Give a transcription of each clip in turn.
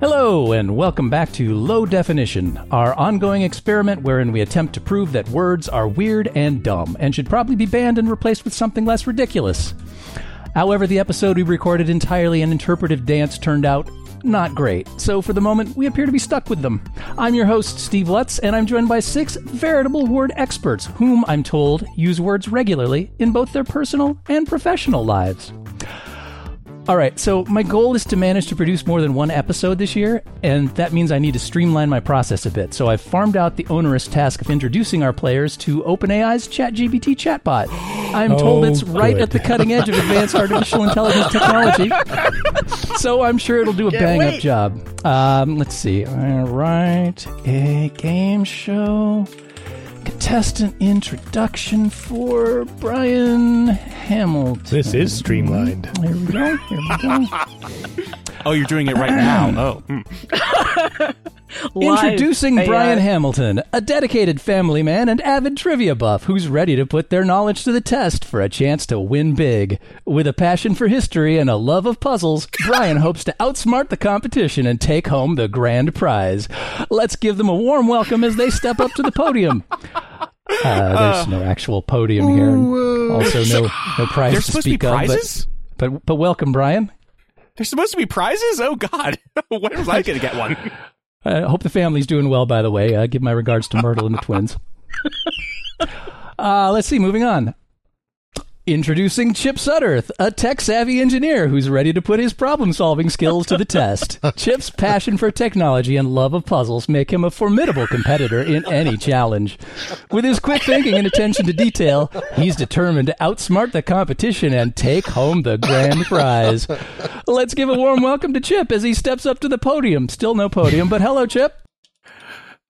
Hello, and welcome back to Low Definition, our ongoing experiment wherein we attempt to prove that words are weird and dumb and should probably be banned and replaced with something less ridiculous. However, the episode we recorded entirely an interpretive dance turned out not great, so for the moment, we appear to be stuck with them. I'm your host, Steve Lutz, and I'm joined by six veritable word experts, whom I'm told use words regularly in both their personal and professional lives. All right, so my goal is to manage to produce more than one episode this year, and that means I need to streamline my process a bit. So I've farmed out the onerous task of introducing our players to OpenAI's ChatGPT chatbot. I'm told Oh, it's right good. at the cutting edge of advanced artificial intelligence technology, so I'm sure it'll do a bang up job. Um, let's see. All right, a game show contestant introduction for Brian Hamilton. This is streamlined. Here we go. Here we go. Oh, you're doing it right now. Oh. Introducing AI. Brian Hamilton, a dedicated family man and avid trivia buff who's ready to put their knowledge to the test for a chance to win big. With a passion for history and a love of puzzles, Brian hopes to outsmart the competition and take home the grand prize. Let's give them a warm welcome as they step up to the podium. Uh, there's no actual podium here, and also no no prize there's to supposed to be speak of. but- prizes. But, but welcome, Brian. There's supposed to be prizes. Oh God, when was I going to get one? I hope the family's doing well, by the way. Uh, give my regards to Myrtle and the twins. Uh, let's see, moving on. Introducing Chip Sudderth, a tech savvy engineer who's ready to put his problem solving skills to the test. Chip's passion for technology and love of puzzles make him a formidable competitor in any challenge. With his quick thinking and attention to detail, he's determined to outsmart the competition and take home the grand prize. Let's give a warm welcome to Chip as he steps up to the podium. Still no podium, but hello, Chip.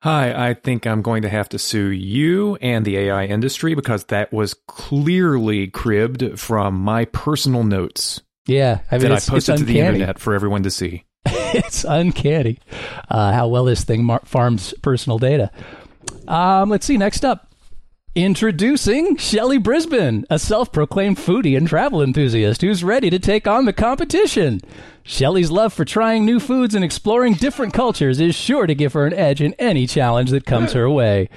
Hi, I think I'm going to have to sue you and the AI industry because that was clearly cribbed from my personal notes Yeah, I mean, that I posted it's to the internet for everyone to see. it's uncanny uh, how well this thing mar- farms personal data. Um, let's see. Next up, introducing Shelley Brisbin, a self-proclaimed foodie and travel enthusiast who's ready to take on the competition. Shelley's love for trying new foods and exploring different cultures is sure to give her an edge in any challenge that comes her way.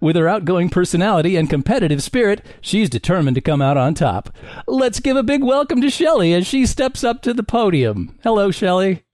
With her outgoing personality and competitive spirit, she's determined to come out on top. Let's give a big welcome to Shelley as she steps up to the podium. Hello, Shelley.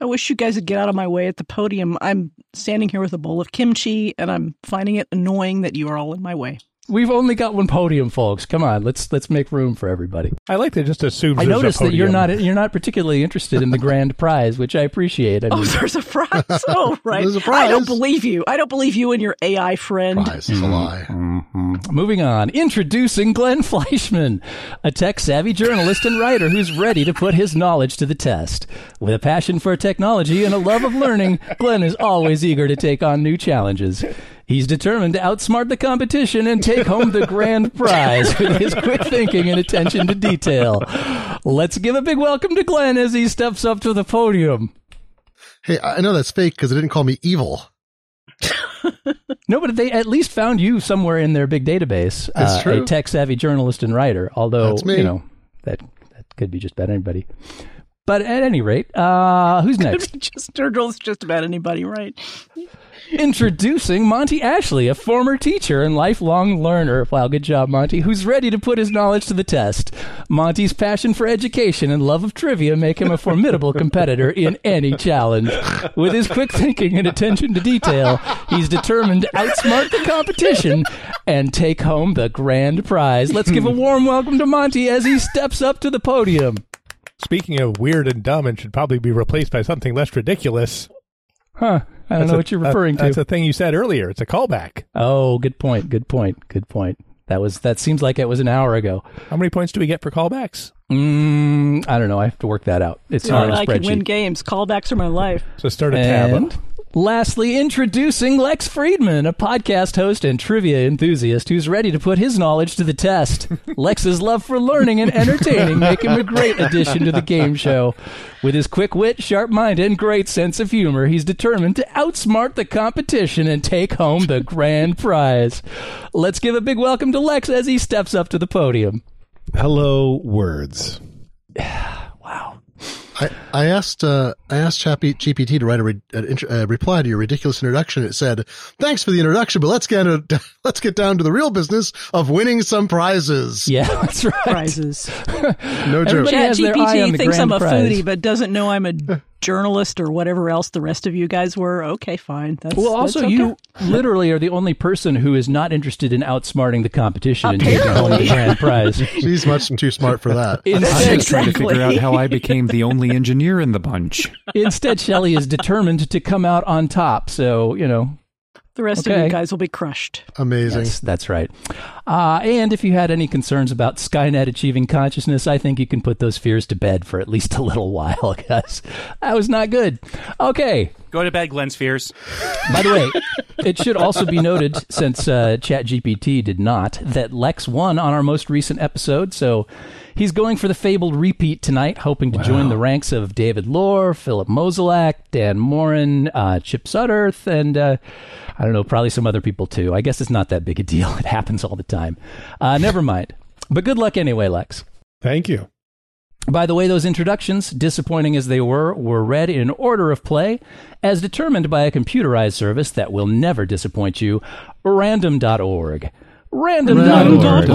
I wish you guys would get out of my way at the podium. I'm standing here with a bowl of kimchi, and I'm finding it annoying that you are all in my way. We've only got one podium, folks. Come on, let's let's make room for everybody. I like to just assume I there's a noticed that you're not you're not particularly interested in the grand prize, which I appreciate. I Oh, mean, there's a prize. Oh, right. There's a I don't believe you. I don't believe you and your AI friend. Prize is a mm-hmm. lie. Mm-hmm. moving on, introducing Glenn Fleishman, a tech-savvy journalist and writer who's ready to put his knowledge to the test. With a passion for technology and a love of learning, Glenn is always eager to take on new challenges. He's determined to outsmart the competition and take home the grand prize with his quick thinking and attention to detail. Let's give a big welcome to Glenn as he steps up to the podium. Hey, I know that's fake because they didn't call me evil. No, but they at least found you somewhere in their big database. That's uh, true. A tech savvy journalist and writer. Although That's me. you know that that could be just about anybody. But at any rate, uh, who's next? just journalist, just about anybody, right? Introducing Monty Ashley, a former teacher and lifelong learner. Wow, good job, Monty, who's ready to put his knowledge to the test. Monty's passion for education and love of trivia make him a formidable competitor in any challenge. With his quick thinking and attention to detail, he's determined to outsmart the competition and take home the grand prize. Let's give a warm welcome to Monty as he steps up to the podium. Speaking of weird and dumb, and should probably be replaced by something less ridiculous. Huh. I don't That's know a- what you're that- referring to. That's a thing you said earlier. It's a callback. Oh, good point. Good point. Good point. That was that seems like it was an hour ago. How many points do we get for callbacks? Mm, I don't know. I have to work that out. It's not in a I can win games. Callbacks are my life. So start a tab. And lastly, introducing Lex Friedman, a podcast host and trivia enthusiast who's ready to put his knowledge to the test. Lex's love for learning and entertaining make him a great addition to the game show. With his quick wit, sharp mind, and great sense of humor, he's determined to outsmart the competition and take home the grand prize. Let's give a big welcome to Lex as he steps up to the podium. Hello, words. Wow. I, I asked uh, I asked Chat GPT to write a, re- an int- a reply to your ridiculous introduction. It said, "Thanks for the introduction, but let's get a, let's get down to the real business of winning some prizes." Yeah, that's right. Prizes. No joke. Everybody Chat has their eye on GPT the thinks I'm a prize. foodie, but doesn't know I'm a journalist or whatever else the rest of you guys were. Okay, fine. That's, Well, that's also, okay. you literally are the only person who is not interested in outsmarting the competition and taking home the grand prize. She's much too smart for that. I'm Instead, just trying to figure out how I became the only engineer in the bunch. instead, Shelley is determined to come out on top. So, you know, the rest of you guys will be crushed. Amazing. Yes, that's right. Uh, and if you had any concerns about Skynet achieving consciousness, I think you can put those fears to bed for at least a little while, guys. That was not good. Okay. Go to bed, Glenn Spheres. By the way, it should also be noted, since uh, ChatGPT did not, that Lex won on our most recent episode. So he's going for the fabled repeat tonight, hoping to join the ranks of David Loehr, Philip Mozolak, Dan Moren, uh, Chip Sudderth, and uh, I don't know, probably some other people too. I guess it's not that big a deal. It happens all the time. Uh, never mind. But good luck anyway, Lex. Thank you. By the way, those introductions, disappointing as they were, were read in order of play, as determined by a computerized service that will never disappoint you random.org. Random.org.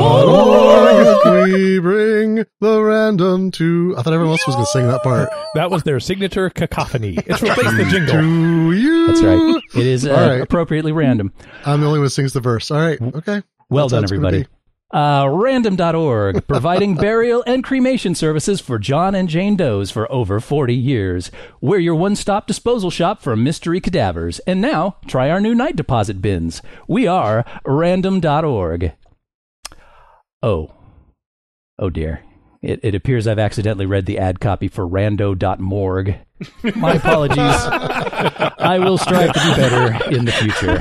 we bring the random to. I thought everyone else was going to sing that part. That was their signature cacophony. It's replaced the jingle. To you. That's right. It is uh, All right. appropriately random. I'm the only one who sings the verse. All right. Okay. Well That's done, how it's everybody. Be. Uh, random.org, providing burial and cremation services for John and Jane Does for over 40 years. We're your one stop disposal shop for mystery cadavers. And now, try our new night deposit bins. We are random.org. Oh. Oh dear. It, it appears I've accidentally read the ad copy for rando.morg. My apologies. I will strive to do better in the future.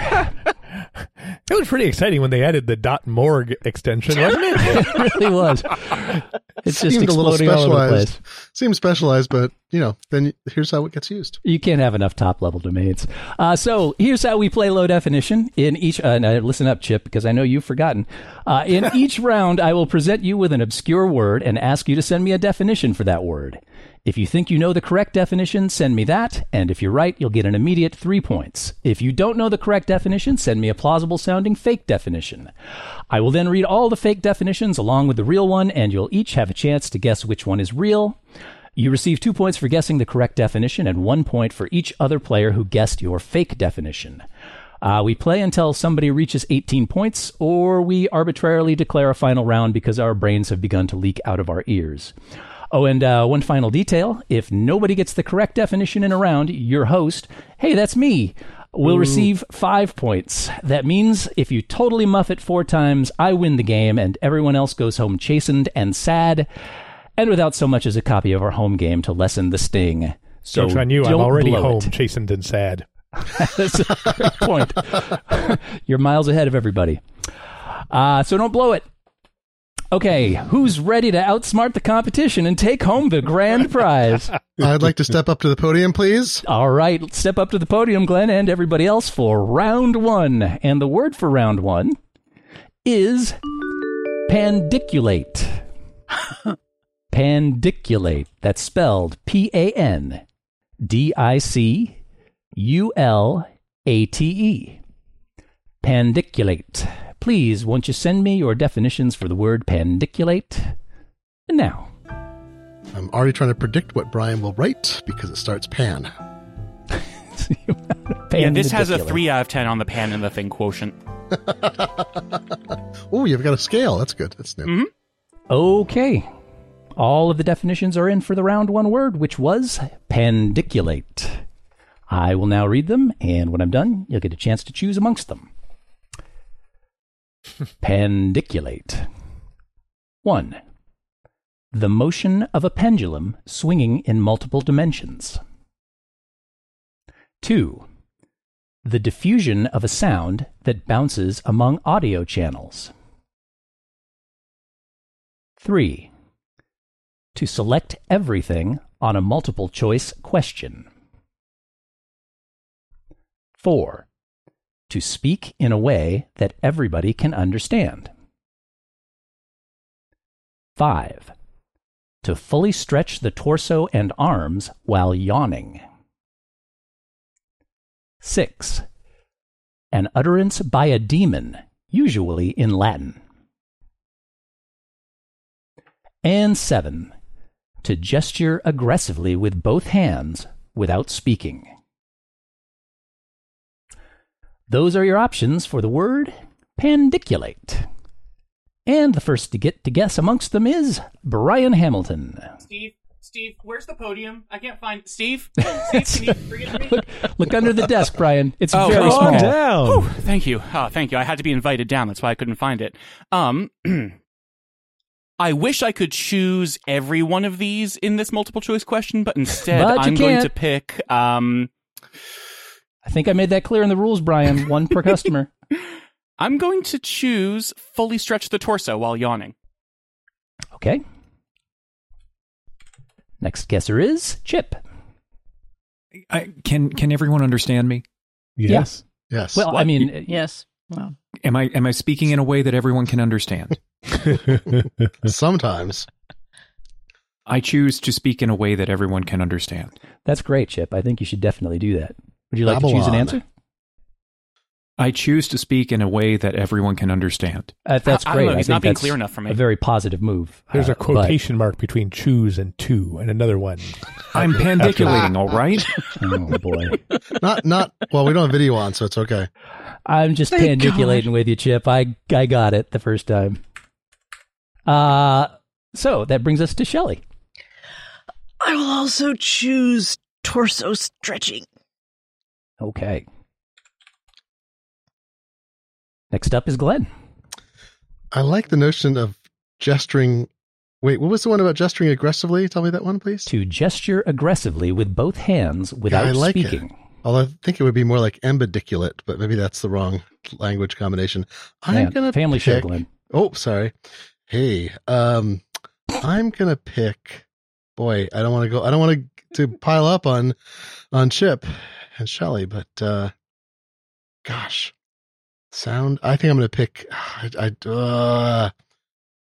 It was pretty exciting when they added the dot .morg extension, wasn't it? It really was. It's just Seemed a little exploding all over the place. specialized. Seems specialized, but you know, then here's how it gets used. You can't have enough top level domains. Uh, so here's how we play low definition. In each, uh, now listen up, Chip, because I know you've forgotten. Uh, in each round, I will present you with an obscure word and ask you to send me a definition for that word. If you think you know the correct definition, send me that, and if you're right, you'll get an immediate three points. If you don't know the correct definition, send me a plausible sounding fake definition. I will then read all the fake definitions along with the real one, and you'll each have a chance to guess which one is real. You receive two points for guessing the correct definition and one point for each other player who guessed your fake definition. Uh, we play until somebody reaches 18 points, or we arbitrarily declare a final round because our brains have begun to leak out of our ears. Oh, and uh, one final detail if nobody gets the correct definition in a round, your host, hey, that's me, will receive five points. That means if you totally muff it four times, I win the game, and everyone else goes home chastened and sad, and without so much as a copy of our home game to lessen the sting. So Joke's on you. I'm already home, it. chastened and sad. That's a great point. You're miles ahead of everybody. Uh, so don't blow it. Okay, who's ready to outsmart the competition and take home the grand prize? I'd like to step up to the podium, please. All right, step up to the podium, Glenn, and everybody else for round one. And the word for round one is pandiculate. pandiculate. That's spelled P A N D I C U L A T E. Pandiculate. Please, won't you send me your definitions for the word pandiculate? And now. I'm already trying to predict what Brian will write because it starts pan. Yeah, this has a 3 out of 10 on the pan and the thing quotient. Oh, you've got a scale. That's good. That's new. Mm-hmm. Okay. All of the definitions are in for the round one word, which was pandiculate. I will now read them, and when I'm done, you'll get a chance to choose amongst them. Pandiculate. 1. The motion of a pendulum swinging in multiple dimensions. 2. The diffusion of a sound that bounces among audio channels. 3. To select everything on a multiple choice question. 4. To speak in a way that everybody can understand. 5. to fully stretch the torso and arms while yawning. 6. An utterance by a demon, usually in Latin. And 7. To gesture aggressively with both hands without speaking. Those are your options for the word pandiculate. And the first to get to guess amongst them is Brian Hamilton. Steve, Steve, where's the podium? I can't find Steve. Steve, can you bring it to me? Look, look under the desk, Brian. It's Oh, very come small. on down. Whew, thank you. Oh, thank you. I had to be invited down. That's why I couldn't find it. Um, I wish I could choose every one of these in this multiple choice question, but instead But I'm going can't. to pick. Um, I think I made that clear in the rules, Brian. One per customer. I'm going to choose fully stretch the torso while yawning. Okay. Next guesser is Chip. I, can can everyone understand me? Yes. Yes. Well, I What? mean, Yes. Well, Am I am I speaking in a way that everyone can understand? sometimes. I choose to speak in a way that everyone can understand. that's great, Chip. I think you should definitely do that. Would you like to choose an answer? I choose to speak in a way that everyone can understand. Uh, that's I- I don't great. know. He's think not being clear enough for me. A very positive move. There's Uh, a quotation mark between choose and two, and another one. I'm pandiculating, all right? oh boy, Not, not, well, we don't have video on, so it's okay. I'm just Thank pandiculating with you, Chip. I I got it the first time. Uh so that brings us to Shelley. I will also choose torso stretching. Okay. Next up is Glenn. I like the notion of gesturing. Wait, what was the one about gesturing aggressively? Tell me that one, please. To gesture aggressively with both hands without I like it. speaking. Although I think it would be more like ambidiculate, but maybe that's the wrong language combination. I'm gonna family show, pick, Glenn. Oh, sorry. Hey, um, I'm gonna pick. Boy, I don't want to go. I don't want to to pile up on on Chip and Shelley, but uh, gosh, sound. I think I'm gonna pick. I, I uh,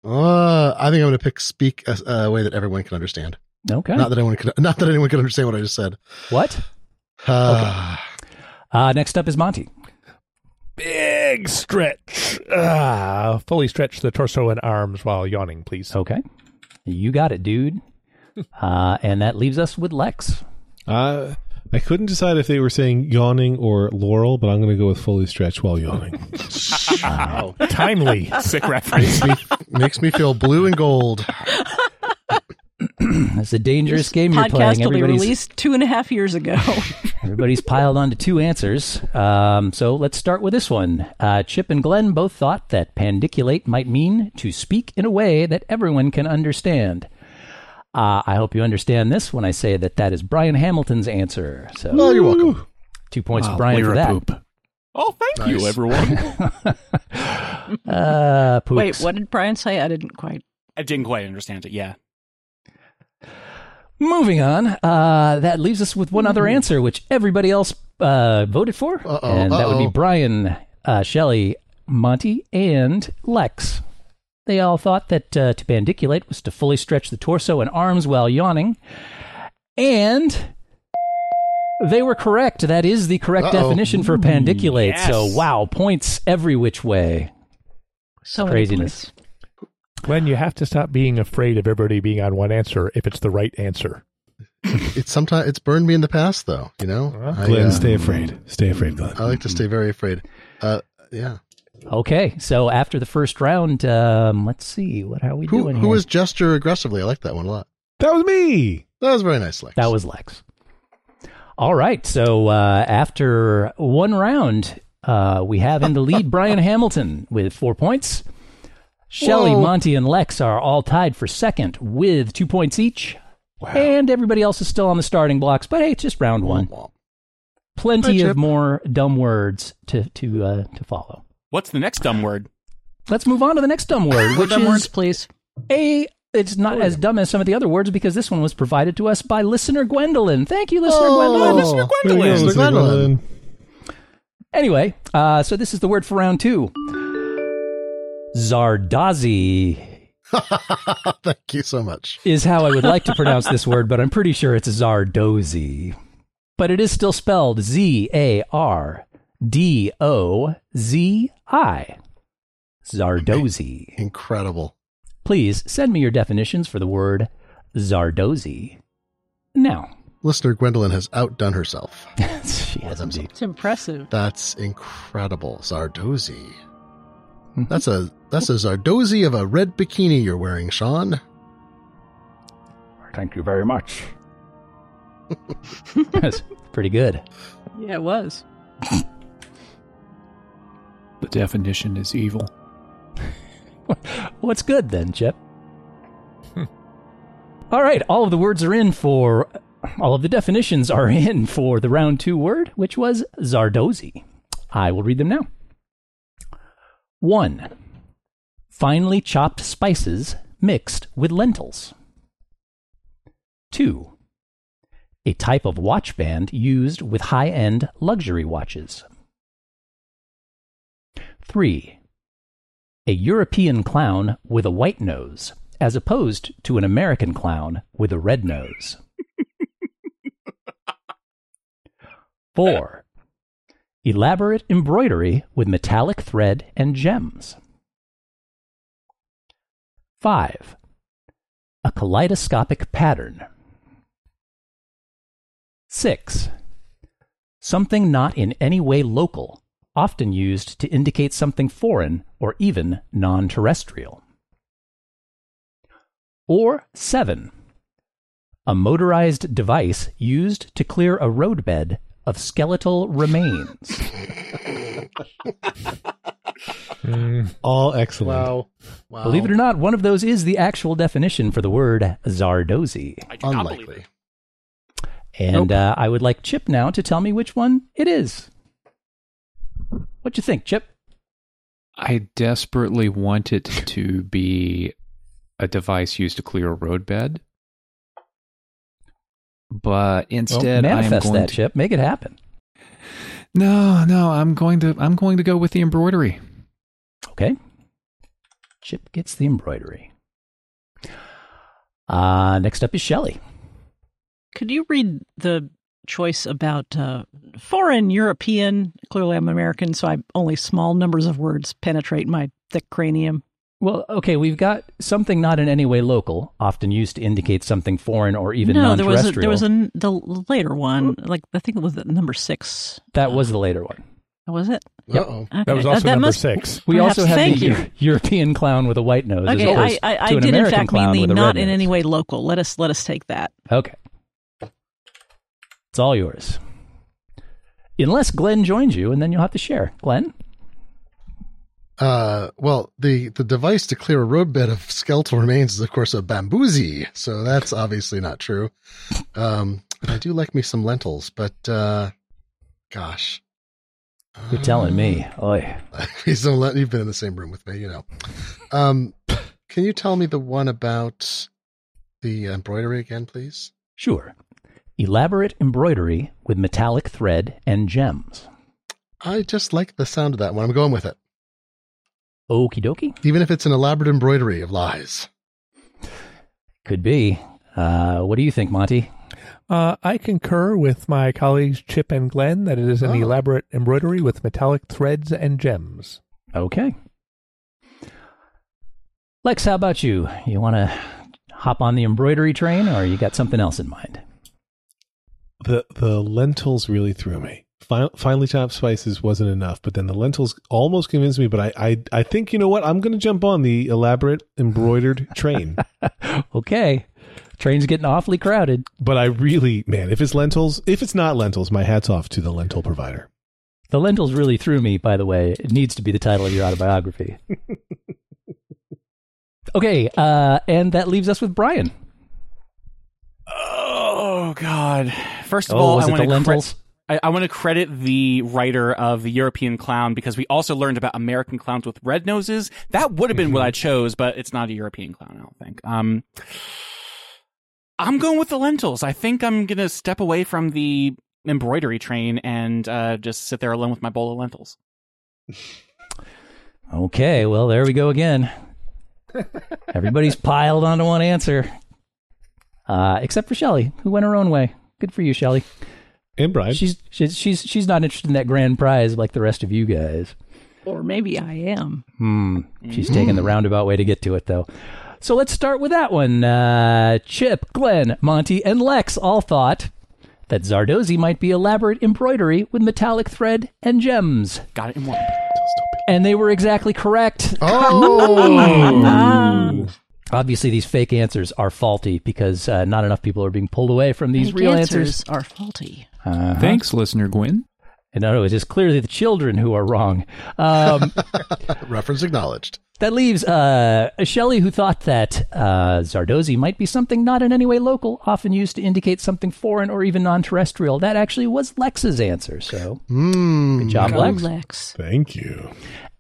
uh, I think I'm gonna pick speak a, a way that everyone can understand. Okay. Not that anyone can. Not that anyone can understand what I just said. what? Uh, Uh, next up is Monty. Big stretch. Ah, fully stretch the torso and arms while yawning, please. Okay. You got it, dude. Uh, and that leaves us with Lex. Uh, I couldn't decide if they were saying yawning or Laurel, but I'm going to go with fully stretch while yawning. wow. Timely. Sick reference. makes, me, makes me feel blue and gold. It's a dangerous This game you're playing. podcast will be released two and a half years ago. everybody's piled onto two answers. Um, so let's start with this one. Uh, Chip and Glenn both thought that pandiculate might mean to speak in a way that everyone can understand. Uh, I hope you understand this when I say that that is Brian Hamilton's answer. So Well, you're welcome. two points Wow, for Brian for Lyra that. poop. oh, thank you, everyone. Uh. Wait, what did Brian say? I didn't quite. I didn't quite understand it. Yeah. Moving on, uh, that leaves us with one other answer, which everybody else uh, voted for, Uh-oh, and that would be. Brian, uh, Shelley, Monty, and Lex. They all thought that uh, to pandiculate was to fully stretch the torso and arms while yawning, and they were correct. That is the correct Uh-oh. definition for pandiculate. yes. So, wow, points every which way. So Craziness. points. Glenn, you have to stop being afraid of everybody being on one answer if it's the right answer. It's sometimes it's burned me in the past, though. You know, I, Glenn, uh, stay afraid. Stay afraid, Glenn. I like to stay very afraid. Uh, yeah. Okay, so after the first round, um, let's see what are we Who doing who here? was gesture aggressively? I like that one a lot. That was me. That was very nice, Lex. That was Lex. All right. So uh, after one round, uh, we have in the lead Brian Hamilton with four points. Shelley, Whoa. Monty, and Lex are all tied for second with two points each. Wow. And everybody else is still on the starting blocks. But hey, it's just round one. Plenty Hi, of more dumb words to to uh, to follow. What's the next dumb word? Let's move on to the next dumb word, which dumb is words, please. a. It's not as dumb as some of the other words because this one was provided to us by listener Gwendolyn. Thank you, listener Oh, Gwendolyn. Listener There go, Gwendolyn. Mr. Mr. Gwendolyn. Gwendolyn. Anyway, uh, so this is the word for round two. Zardazi. Thank you so much. is how I would like to pronounce this word, but I'm pretty sure it's Zardozi. But it is still spelled Z A R D O Z I. Zardozi. Incredible. Please send me your definitions for the word Zardozi. Now, Listener Gwendolyn has outdone herself. she has indeed. It's impressive. That's incredible. Zardozi. Mhm. That's a that's a Zardozi of a red bikini you're wearing, Sean. Thank you very much. That's pretty good. Yeah, it was. The definition is evil. What's good then, Chip? all right, all of the words are in for. All of the definitions are in for the round two word, which was Zardozi. I will read them now. One, finely chopped spices mixed with lentils. Two, a type of watch band used with high end luxury watches. Three, a European clown with a white nose, as opposed to an American clown with a red nose. Four, elaborate embroidery with metallic thread and gems. Five, a kaleidoscopic pattern. Six, something not in any way local, often used to indicate something foreign or even non terrestrial. Or seven, a motorized device used to clear a roadbed of skeletal remains. All excellent. Wow. Wow. Believe it or not, one of those is the actual definition for the word Zardozi. I do not believe Unlikely. it. And uh, I would like Chip now to tell me which one it is. What you think, Chip? I desperately want it to be a device used to clear a roadbed. But instead, I am Manifest going that, to, Chip. Make it happen. No, no, I'm going to I'm going to go with the embroidery. Okay. Chip gets the embroidery. Uh, next up is Shelley. Could you read the choice about uh, foreign, European? Clearly, I'm American, so I only small numbers of words penetrate my thick cranium. Well, okay, we've got something not in any way local, often used to indicate something foreign or even no, there was a, there was a the later one, like I think it was the number six. that was the later one. Was it? Uh-oh. Okay. That was Uh, also that number must- six. We also have thank the you. European clown with a white nose Okay, opposed I, I, I to an did in fact mean the not in any way local. Let us let us take that. Okay. It's all yours. Unless Glenn joins you, and then you'll have to share. Glenn? Uh, well, the, the device to clear a roadbed of skeletal remains is, of course, a bamboozy. So that's obviously not true. Um, I do like me some lentils, but, uh, gosh. You're telling me. Please don't let, you've been in the same room with me, you know. Um, can you tell me the one about the embroidery again, please? Sure. Elaborate embroidery with metallic thread and gems. I just like the sound of that one. I'm going with it. Okie dokie. Even if it's an elaborate embroidery of lies. Could be. Uh, what do you think, Monty? Uh, I concur with my colleagues Chip and Glenn that it is an Oh. elaborate embroidery with metallic threads and gems. Okay. Lex, how about you? You want to hop on the embroidery train, or you got something else in mind? The the lentils really threw me. Fin- finely chopped spices wasn't enough, but then the lentils almost convinced me. But I I, I think you know what? I'm going to jump on the elaborate embroidered train. Okay. Train's getting awfully crowded. but I really, man, if it's lentils, if it's not lentils, my hats off to the lentil provider. The lentils really threw me, by the way. It needs to be the title of your autobiography. okay, uh, and that leaves us with Brian. Oh God! First of Oh, all, I want the to lentils? I, I want to credit the writer of the European Clown because we also learned about American clowns with red noses. That would have been what I chose, but it's not a European clown. I don't think. Um, I'm going with the lentils. I think I'm gonna step away from the embroidery train and uh, just sit there alone with my bowl of lentils. Okay, well, there we go again. Everybody's piled onto one answer, uh, except for Shelley, who went her own way. Good for you, Shelley. And Brian. She's she's she's she's not interested in that grand prize like the rest of you guys. Or maybe I am. Hmm. She's taking the roundabout way to get to it, though. So let's start with that one. Uh, Chip, Glenn, Monty, and Lex all thought that Zardozi might be elaborate embroidery with metallic thread and gems. Got it in one. And they were exactly correct. Oh, Obviously, these fake answers are faulty because uh, not enough people are being pulled away from these Fake real answers answers. are faulty. Uh-huh. Thanks, listener Gwyn. And no, it is clearly the children who are wrong. Um, reference acknowledged. That leaves uh, Shelley, who thought that uh, Zardozi might be something not in any way local, often used to indicate something foreign or even non terrestrial. That actually was Lex's answer. So Mm. good job, Lex. Lex. Thank you.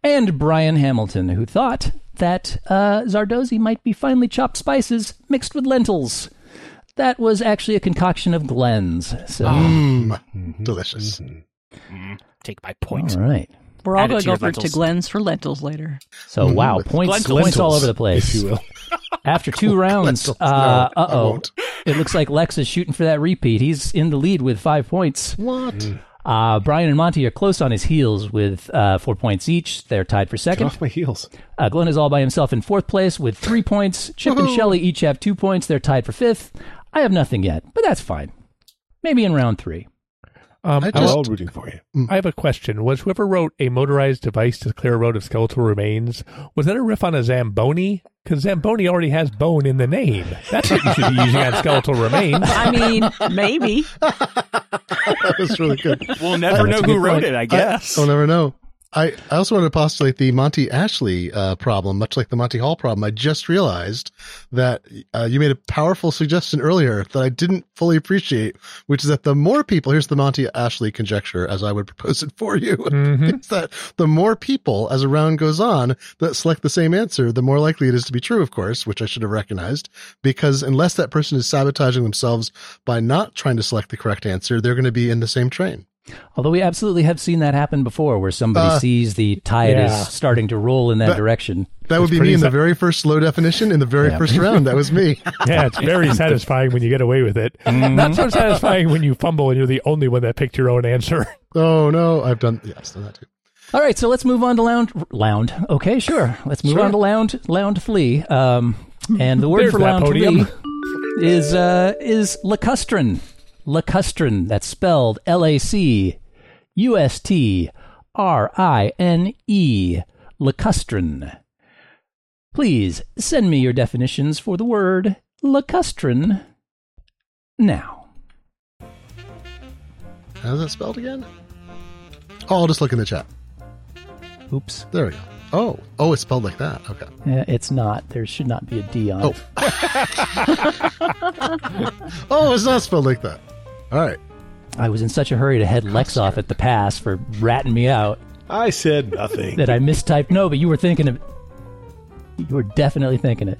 And Brian Hamilton, who thought that uh, Zardozi might be finely chopped spices mixed with lentils. That was actually a concoction of Glenn's. So, Mm. Delicious. Take my point. all right. We're all going to to go your for lentils. to Glenn's for lentils later. So, Mhm. wow, With points, lentils. points all over the place. If you will. After two rounds, Lentils. uh No, oh, it looks like Lex is shooting for that repeat. He's in the lead with five points. What? Uh, Brian and Monty are close on his heels with uh, four points each. They're tied for Get second. off my heels. Uh, Glenn is all by himself in fourth place with three points. Chip and Woohoo. Shelley each have two points. They're tied for fifth. I have nothing yet, but that's fine. Maybe in round three. Um, I I, I'm all rooting for you. I have a question. Was whoever wrote a motorized device to clear a road of skeletal remains, was that a riff on a Zamboni? Because Zamboni already has bone in the name. That's what you should be using on skeletal remains. I mean, maybe. that was really good. We'll never know That's a who good wrote point. it, I guess. I'll never know. I, I also wanted to postulate the Monty Ashley uh, problem, much like the Monty Hall problem. I just realized that uh, you made a powerful suggestion earlier that I didn't fully appreciate, which is that the more people, here's the Monty Ashley conjecture as I would propose it for you, Mhm. it's that the more people as a round goes on that select the same answer, the more likely it is to be true, of course, which I should have recognized, because unless that person is sabotaging themselves by not trying to select the correct answer, they're going to be in the same train. Although we absolutely have seen that happen before where somebody Uh, sees the tide yeah. is starting to roll in that, That- direction. That would It's be me pretty in the very first low definition in the very Yeah. first round. That was me. Yeah, it's very satisfying when you get away with it. Not so satisfying when you fumble and you're the only one that picked your own answer. Oh no, I've done yes, done that too. All right, so let's move on to lound. Lound. Okay, sure. Let's move Sure. on to lound. Lound flea. Um, and the word There's for lound podium. flea is uh, is lacustrin. Lacustrin. That's spelled L A C U S T R I N E. lacustrine. Please send me your definitions for the word lacustrine now. How's that spelled again? Oh, I'll just look in the chat. Oops. There we go. Oh, oh, it's spelled like that. Okay. Uh, it's not. There should not be a D on Oh. it. Oh, it's not spelled like that. All right. I was in such a hurry to head Lex off at the pass for ratting me out I said nothing. that I mistyped. No, but you were thinking of. You were definitely thinking it.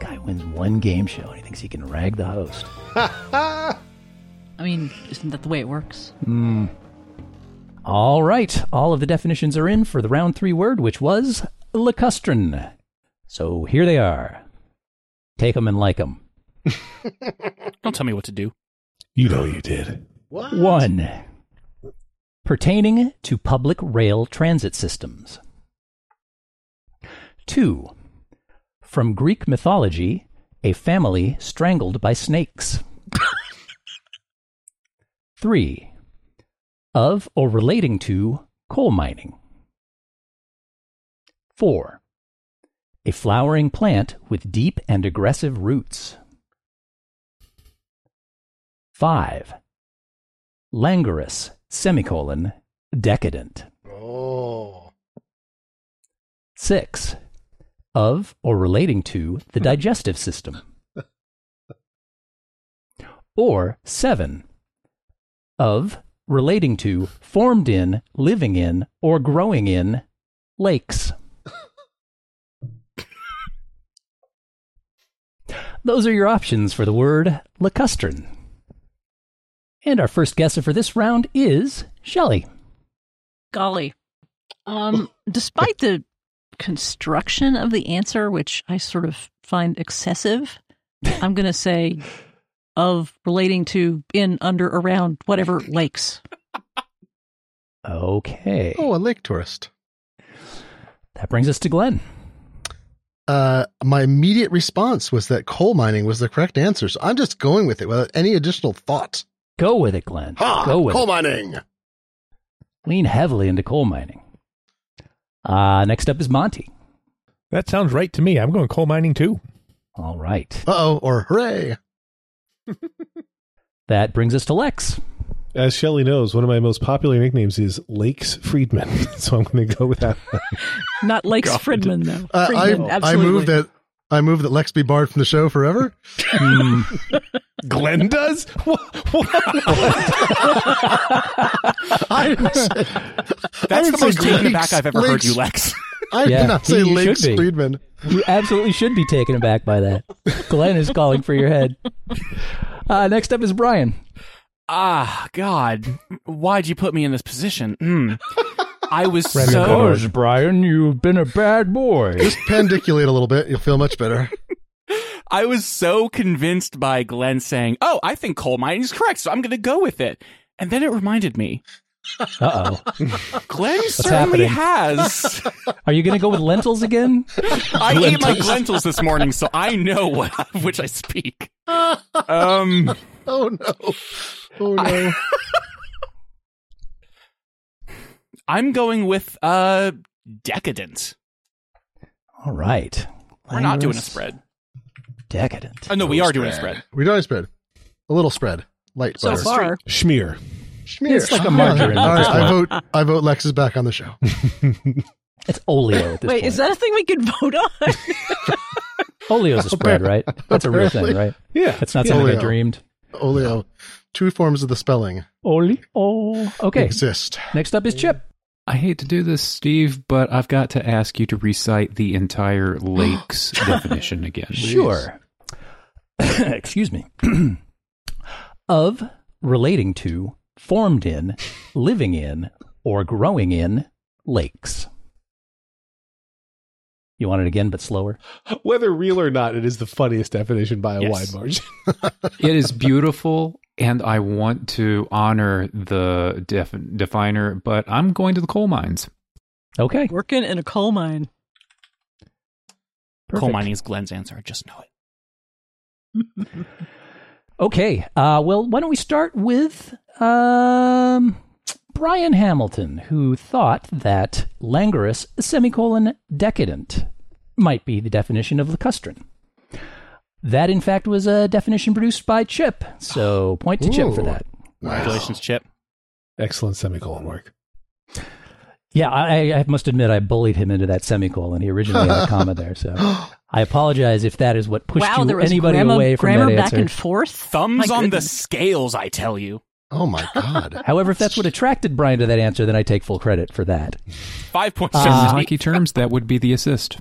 Guy wins one game show and he thinks he can rag the host. I mean, isn't that the way it works? All right, all of the definitions are in for the round three word, which was lacustrine. So here they are. Take 'em and like 'em. Don't tell me what to do. You know you did. What? One, pertaining to public rail transit systems. Two, from Greek mythology, a family strangled by snakes. Three, of or relating to coal mining. Four, a flowering plant with deep and aggressive roots. Five, languorous, semicolon, decadent. Oh. Six, of or relating to the digestive system. Or seven, of relating to, formed in, living in, or growing in lakes. Those are your options for the word lacustrine. And our first guesser for this round is Shelley. Golly. Um, despite the construction of the answer, which I sort of find excessive, I'm going to say of relating to in, under, around, whatever lakes. Okay. Oh, a lake tourist. That brings us to Glenn. Uh, my immediate response was that coal mining was the correct answer. So I'm just going with it without any additional thought. Go with it, Glenn. Ha! Go with coal it. mining. Lean heavily into coal mining. Uh, next up is Monty. That sounds right to me. I'm going coal mining too. All right. Uh oh, or hooray. That brings us to Lex. As Shelley knows, one of my most popular nicknames is Lakes Friedman, so I'm going to go with that. one. Not Lakes Friedman, though. Uh, Friedman, I, I move that I move that Lex be barred from the show forever. Hmm. Glenn does. What? I That's I the most say taken aback I've ever heard you, Lex. I Yeah, did not say he- he Lakes. Friedman. You absolutely should be taken aback by that. Glenn is calling for your head. Uh, next up is Brian. Ah, God. Why'd you put me in this position? Hmm. I was Random so. Brian, you've been a bad boy. Just pandiculate a little bit. You'll feel much better. I was so convinced by Glenn saying, "Oh, I think coal mining is correct, so I'm going to go with it." And then it reminded me, Uh oh. Glenn certainly happening? has. Are you going to go with lentils again? I ate my lentils this morning, so I know what of which I speak. Um, Oh no. Oh no. I'm going with uh decadent. All right. We're not doing a spread. Decadent. Oh no, we are doing a spread. We're doing a spread. A little spread. Light So butter. far, Schmear. Schmear. It's like a margarine All at right, this I vote. I vote. Lex is back on the show. It's oleo at this wait, point. is that a thing we could vote on? Oleo's a spread, right? That's a real thing, right? Yeah. It's not something I dreamed. Oleo. Two forms of the spelling Oleo. Okay. exist. Next up is Chip. I hate to do this, Steve, but I've got to ask you to recite the entire lakes definition again. Sure. Excuse me. of, relating to, formed in, living in, or growing in lakes. You want it again, but slower? Whether real or not, it is the funniest definition by a Yes. wide margin. It is beautiful, and I want to honor the def- definer, but I'm going to the coal mines. Okay. Working in a coal mine. Coal mining is Glenn's answer. I just know it. Okay. Uh, well, why don't we start with um, Brian Hamilton, who thought that languorous semicolon decadent might be the definition of lacustrine. That, in fact, was a definition produced by Chip. So point to Chip for that. Congratulations, Chip. Excellent semicolon work. Yeah, I, I must admit I bullied him into that semicolon. He originally had a comma there, so I apologize if that is what pushed wow, you there was anybody grammar, away from grammar that back answer. and forth. Thumbs My on the scales, I tell you. Oh my god. However, if that's what attracted Brian to that answer, then I take full credit for that. Five points. Uh, In hockey terms, that would be the assist.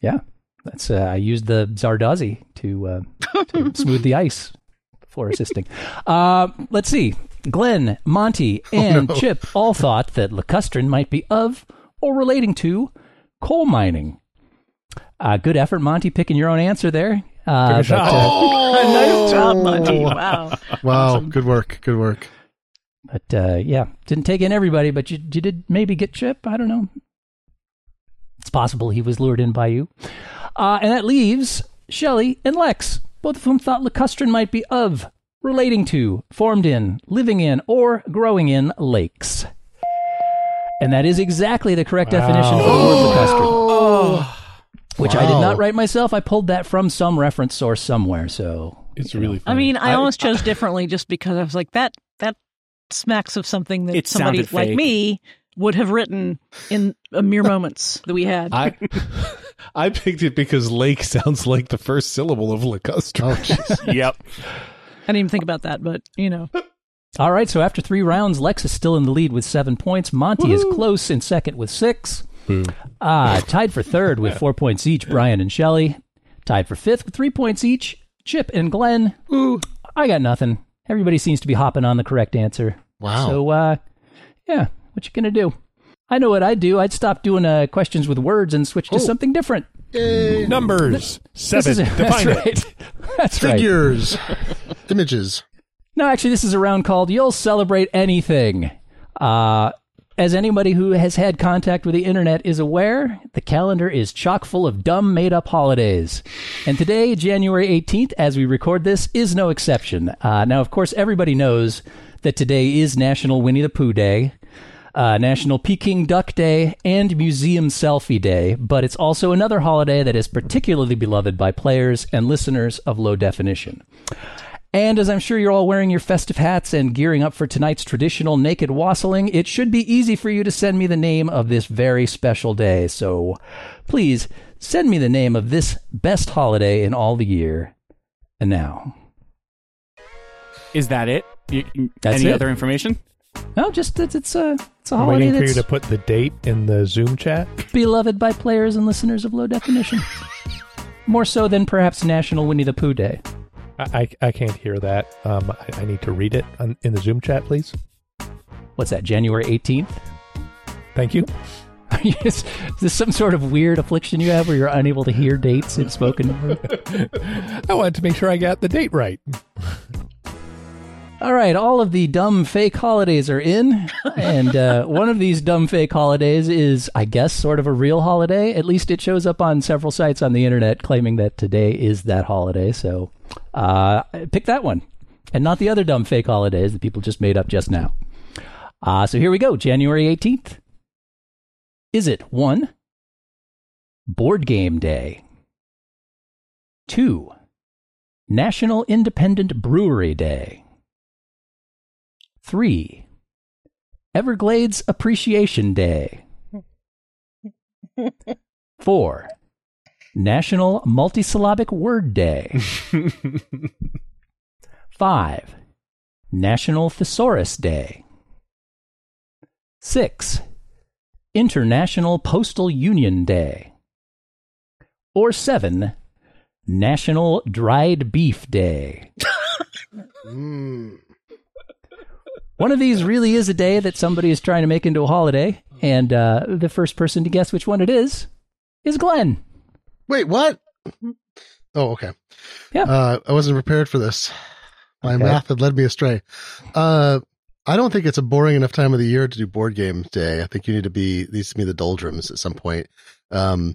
Yeah, that's uh, I used the Zardozi to uh, smooth the ice before assisting. Uh, let's see. Glenn, Monty, and no. Chip all thought that lacustrine might be of or relating to coal mining. Uh, good effort, Monty, picking your own answer there. Uh, a but, shot. uh, nice job, Monty. Wow. Wow. Good work. Good work. but uh, yeah, didn't take in everybody, but you, you did maybe get Chip. I don't know. It's possible he was lured in by you. Uh, and that leaves Shelley and Lex, both of whom thought lacustrine might be of, relating to, formed in, living in, or growing in lakes. And that is exactly the correct definition of the word lacustrine, Oh. Which I did not write myself. I pulled that from some reference source somewhere. So It's really I mean, I, almost chose differently just because I was like that. That smacks of something that somebody like fake. me would have written in a mere moments that we had. I I picked it because lake sounds like the first syllable of lacustrine. Oh yep. I didn't even think about that, but you know, All right, so after three rounds, Lex is still in the lead with seven points. Monty is close in second with six. Uh, tied for third with four points each, Brian and Shelley. Tied for fifth with three points each, Chip and Glenn. Ooh. I got nothing. Everybody seems to be hopping on the correct answer. Wow. So, uh, yeah, what you gonna do? I know what I'd do. I'd stop doing uh, questions with words and switch to Oh. something different. Yay. Numbers This seven. is- Define that's it. right. That's right. Figures. Images. No, actually, this is a round called You'll Celebrate Anything. Uh, as anybody who has had contact with the internet is aware, the calendar is chock full of dumb, made up holidays. And today, January 18th, as we record this, is no exception. Uh, now, of course, everybody knows that today is National Winnie the Pooh Day. Uh, National Peking Duck Day and Museum Selfie Day, but it's also another holiday that is particularly beloved by players and listeners of low definition. And as I'm sure you're all wearing your festive hats and gearing up for tonight's traditional naked wassailing, it should be easy for you to send me the name of this very special day. So please send me the name of this best holiday in all the year. And now. Is that it? You- you- That's any it. other information? No, just it's, it's a it's a I'm holiday waiting for you to put the date in the Zoom chat. beloved by players and listeners of low definition. More so than perhaps National Winnie the Pooh Day. I, I, can't hear that. Um, I, I need to read it on, in the Zoom chat, please. What's that? January 18th? Thank you. is this some sort of weird affliction you have where you're unable to hear dates in spoken word? I wanted to make sure I got the date right. All right, all of the dumb fake holidays are in, and uh, one of these dumb fake holidays is, I guess, sort of a real holiday. At least it shows up on several sites on the internet claiming that today is that holiday. So, uh, pick that one, and not the other dumb fake holidays that people just made up just now. Uh, so here we go, January eighteenth. Is it one? Board Game Day. Two. National Independent Brewery Day. 3. Everglades Appreciation Day. 4. National Multisyllabic Word Day. 5. National Thesaurus Day. 6. International Postal Union Day. Or 7. National Dried Beef Day. Mm. One of these really is a day that somebody is trying to make into a holiday, and uh, the first person to guess which one it is is Glenn. Wait, what? Oh, okay. Yeah. Uh, I wasn't prepared for this. My Okay. math had led me astray. Uh, I don't think it's a boring enough time of the year to do board game day. I think you need to be these to be the doldrums at some point. Um,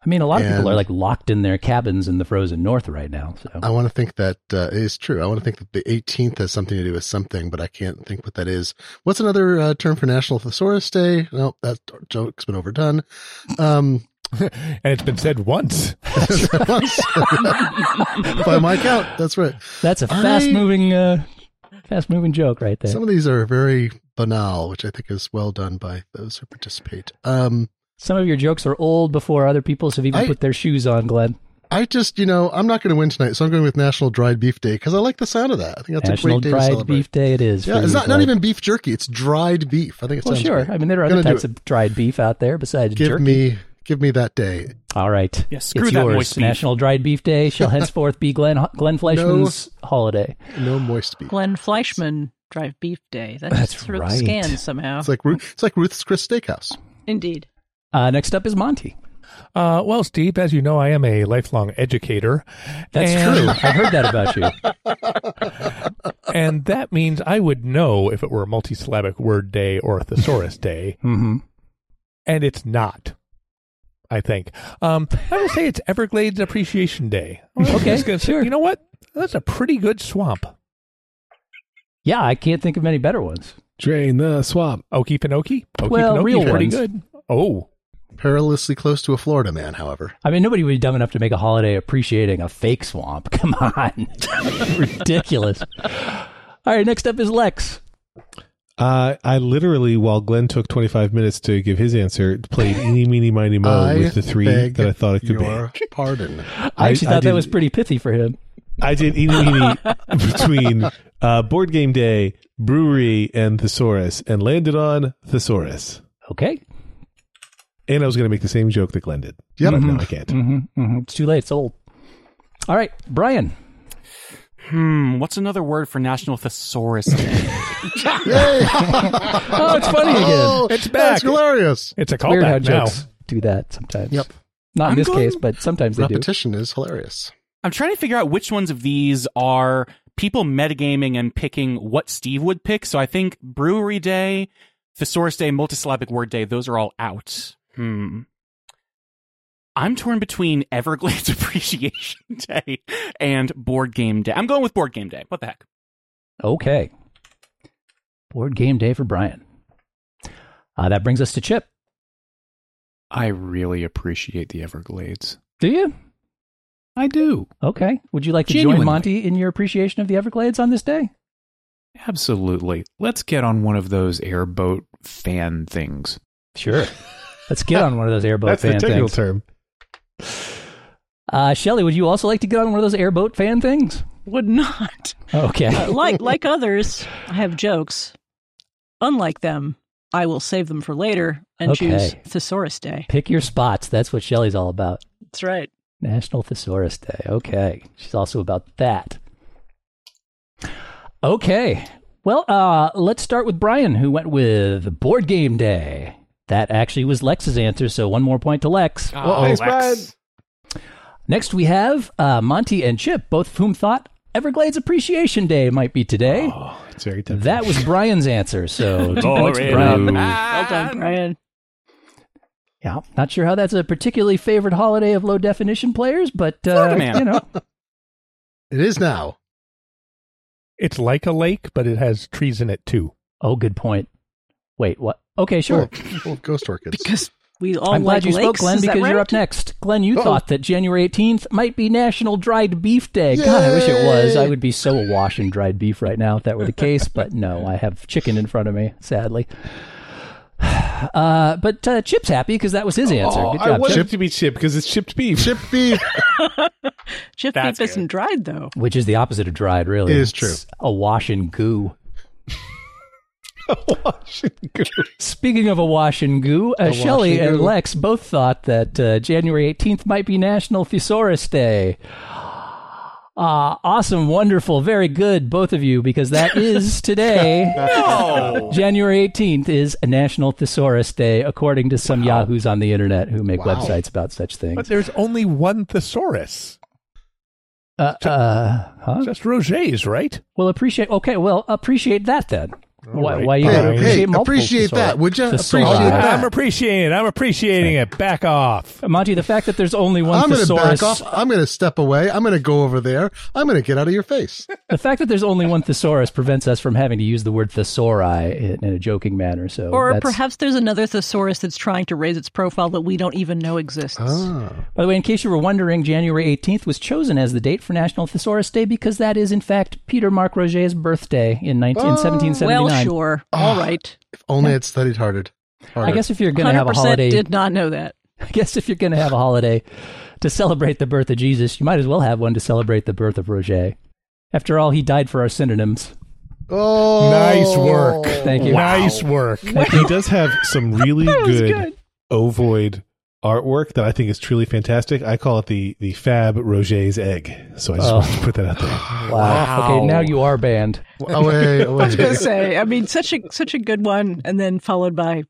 I mean, a lot of people are like locked in their cabins in the frozen north right now. So I want to think that uh, is true. I want to think that the 18th has something to do with something, but I can't think what that is. What's another uh, term for National Thesaurus Day? No, that joke's been overdone. Um, and it's been said once. once. by my count, that's right. that's a fast moving, uh, fast moving joke right there. Some of these are very banal, which I think is well done by those who participate. Um, Some of your jokes are old before other people's have even I- put their shoes on, Glenn. I just, you know, I'm not going to win tonight, so I'm going with National Dried Beef Day because I like the sound of that. I think that's National a great day to Dried celebrate. Beef Day it is. Yeah, it's not, not even beef jerky; it's dried beef. I think it's Well, sounds sure. great. I mean, there are other Gonna do types it. of dried beef out there besides Give jerky. me, give me that day. All right. Yeah, screw it's that yours. moist beef. National Dried Beef Day shall henceforth be Glenn Glenn Fleishman's holiday. No moist beef. Glenn Fleishman Drive Beef Day. That's, That's through right. the scan somehow. It's like Ruth, it's like Ruth's Chris Steakhouse. Indeed. Uh, next up is Monty. Uh, well, Steve, as you know, I am a lifelong educator. That's And- true. I heard that about you. and that means I would know if it were a multisyllabic word day or a thesaurus day, Mm-hmm. and it's not. I think. Um, I would say it's Everglades Appreciation Day. Okay, just gonna say. You know what? That's a pretty good swamp. Yeah, I can't think of many better ones. Drain the swamp. Okey Pinokie. Okey Well, Pinokie, real pretty ones. good. Oh, Perilously close to a Florida man, however. I mean, nobody would be dumb enough to make a holiday appreciating a fake swamp. Come on. Ridiculous. All right, next up is Lex. Uh, I literally, while Glenn took 25 minutes to give his answer, played Eeny, Meeny, Miny, Mo with the three that I thought it could your pardon. I I- actually I thought that didn't- was pretty pithy for him. I did Eeny, Meeny between uh, Board Game Day, Brewery, and Thesaurus, and landed on Thesaurus. Okay. And I was going to make the same joke that Glenn did. Yep. But no, I can't. Mm-hmm, mm-hmm. It's too late. It's old. All right, Brian. Hmm, what's another word for National Thesaurus Day? Oh, it's funny again. Oh, It's That's back. hilarious. It's a Weird how callback now. jokes do that sometimes. Yep. Not in I'm this going- case, but sometimes they do. Repetition is hilarious. I'm trying to figure out which ones of these are people metagaming and picking what Steve would pick. So I think Brewery Day, Thesaurus Day, Multisyllabic Word Day, those are all out. Hmm. I'm torn between Everglades Appreciation Day and Board Game Day. I'm going with Board Game Day. What the heck? Okay. Board game day for Brian. Uh, that brings us to Chip. I really appreciate the Everglades. Do you? I do. Okay. Would you like to Genuinely. join Monty in your appreciation of the Everglades on this day? Absolutely. Let's get on one of those airboat fan things. Sure. Let's get on one of those airboat That's the fan technical things. term. Uh, Shelly, would you also like to get on one of those airboat fan things? Would not. Okay. Uh, like like others, I have jokes. Unlike them, I will save them for later and choose Thesaurus Day. Pick your spots. That's what Shelly's all about. That's right. National Thesaurus Day. Okay. She's also about that. Okay. Well, uh, let's start with Brian, who went with Board Game Day. That actually was Lex's answer, so one more point to Lex. Oh, thanks, Brian. Next, we have uh, Monty and Chip, both of whom thought Everglades Appreciation Day might be today. Oh, it's very tempting. That was Brian's answer, so two points to Brian. Well done, Brian. Yeah, not sure how that's a particularly favorite holiday of low definition players, but uh, man. you know, It is now. It's like a lake, but it has trees in it too. oh, good point. Wait, what? Okay, sure. Full of ghost orchids. Because we all I'm glad like you spoke, Glenn, is that because you're up next. Glenn, you Uh-oh. thought that January 18th might be National Dried Beef Day. God, I wish it was. I would be so awash in dried beef right now if that were the case, but no, I have chicken in front of me, sadly. Uh, but uh, Chip's happy because that was his answer. Oh, Good I job, want Chip. it to be chip because it's chipped beef. Chip beef. Chip That's beef good. isn't dried though. Which is the opposite of dried, really. It is true. It's awash in goo. Speaking of awash in goo, uh, Awash Shelley and. Lex both thought that uh, January 18th might be National Thesaurus Day. Ah, awesome, wonderful, very good, both of you, because that is today. No. January 18th is a National Thesaurus Day, according to some yahoos on the internet who make Wow. websites about such things. But there's only one thesaurus. Uh, uh, huh? Just Roget's, right? Well, appreciate. Okay, well, appreciate that then. Why, right, why you fine. gotta Hey, appreciate hey, appreciate that, would you? Appreciate that. I'm appreciating it. I'm appreciating it. Back off. Monty, the fact that there's only one I'm going to back off. I'm going to step away. I'm going to go over there. I'm going to get out of your face. the fact that there's only one thesaurus prevents us from having to use the word thesauri in, in a joking manner. So, Or that's- perhaps there's another thesaurus that's trying to raise its profile that we don't even know exists. Ah. by the way, in case you were wondering, January 18th was chosen as the date for National Thesaurus Day because that is, in fact, Peter Mark Roget's birthday in, 19, in Oh. 1779. Well, sure. All ah, right. If only I'd studied harder. harder. I guess if you're going to have a holiday, did not know that. I guess if you're going to have a holiday to celebrate the birth of Jesus, you might as well have one to celebrate the birth of Roget. After all, he died for our synonyms. Oh, Nice work. Thank you. Nice work. he does have some really good, good. ovoid artwork that I think is truly fantastic. I call it the the Fab Roger's egg. So I just Oh. wanted to put that out there. Wow. Okay, now you are banned. Away, I was going away. to say, I mean, such a such a good one, and then followed by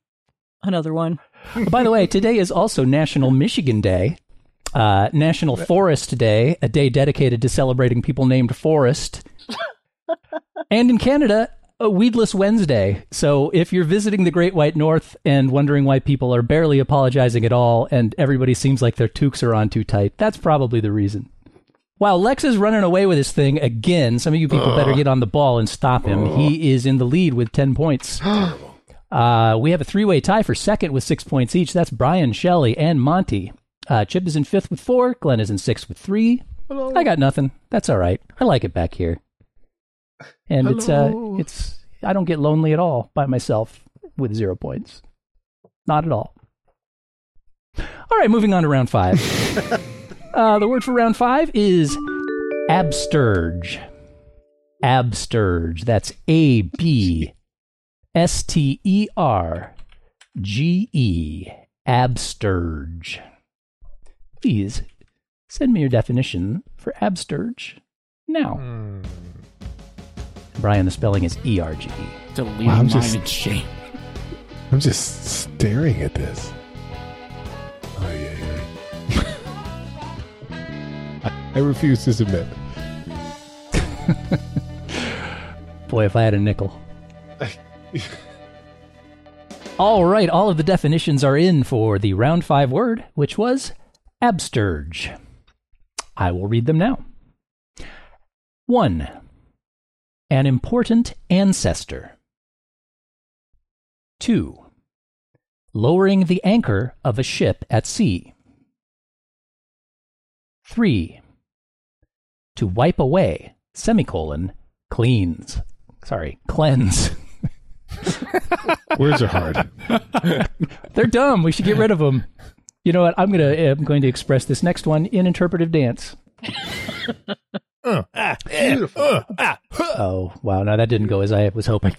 another one. By the way, today is also National Michigan Day, uh, National Forest Day, a day dedicated to celebrating people named Forest. and in Canada, a Weedless Wednesday. So if you're visiting the Great White North and wondering why people are barely apologizing at all and everybody seems like their toques are on too tight, that's probably the reason. Wow, Lex is running away with his thing again. Some of you people better get on the ball and stop him. He is in the lead with 10 points. Uh, we have a three way tie for second with six points each. That's Brian, Shelley, and Monty. Uh, Chip is in fifth with four. Glenn is in sixth with three. I got nothing. That's all right. I like it back here. And it's uh, it's I don't get lonely at all by myself with zero points. Not at all. All right, moving on to round five. uh, the word for round five is absterge. Absterge. That's A B S T E R G E. Absterge. Please send me your definition for absterge now. Brian, the spelling is E R G. Delete Wow, I'm mine just- in shame. I'm just staring at this. Oh, yeah, yeah. I, I refuse to submit. Boy, if I had a nickel. all right, all of the definitions are in for the round five word, which was absterge. I will read them now. One, an important ancestor. Two, lowering the anchor of a ship at sea. Three, to wipe away, semicolon, cleans. Sorry, cleanse. Words are hard. They're dumb. We should get rid of them. You know what? I'm gonna I'm going to express this next one in interpretive dance. Beautiful. Oh wow! No, that didn't go as I was hoping.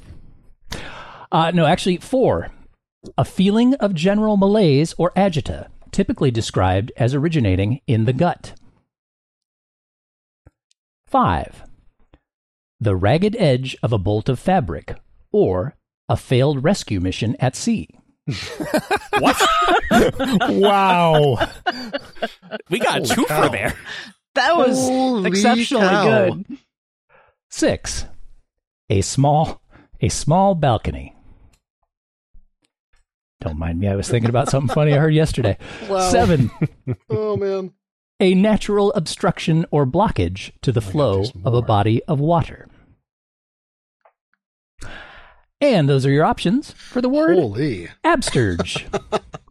Uh, no, actually, four. A feeling of general malaise or agita, typically described as originating in the gut. Five. The ragged edge of a bolt of fabric, or a failed rescue mission at sea. What? wow. We got a Holy twofer cow. there. That was Holy exceptionally cow. good. Six, a small, a small balcony. Don't mind me. I was thinking about something funny I heard yesterday. Wow. Seven, Oh man. a natural obstruction or blockage to the Oh my God, flow of a body of water. And those are your options for the word Holy. absterge.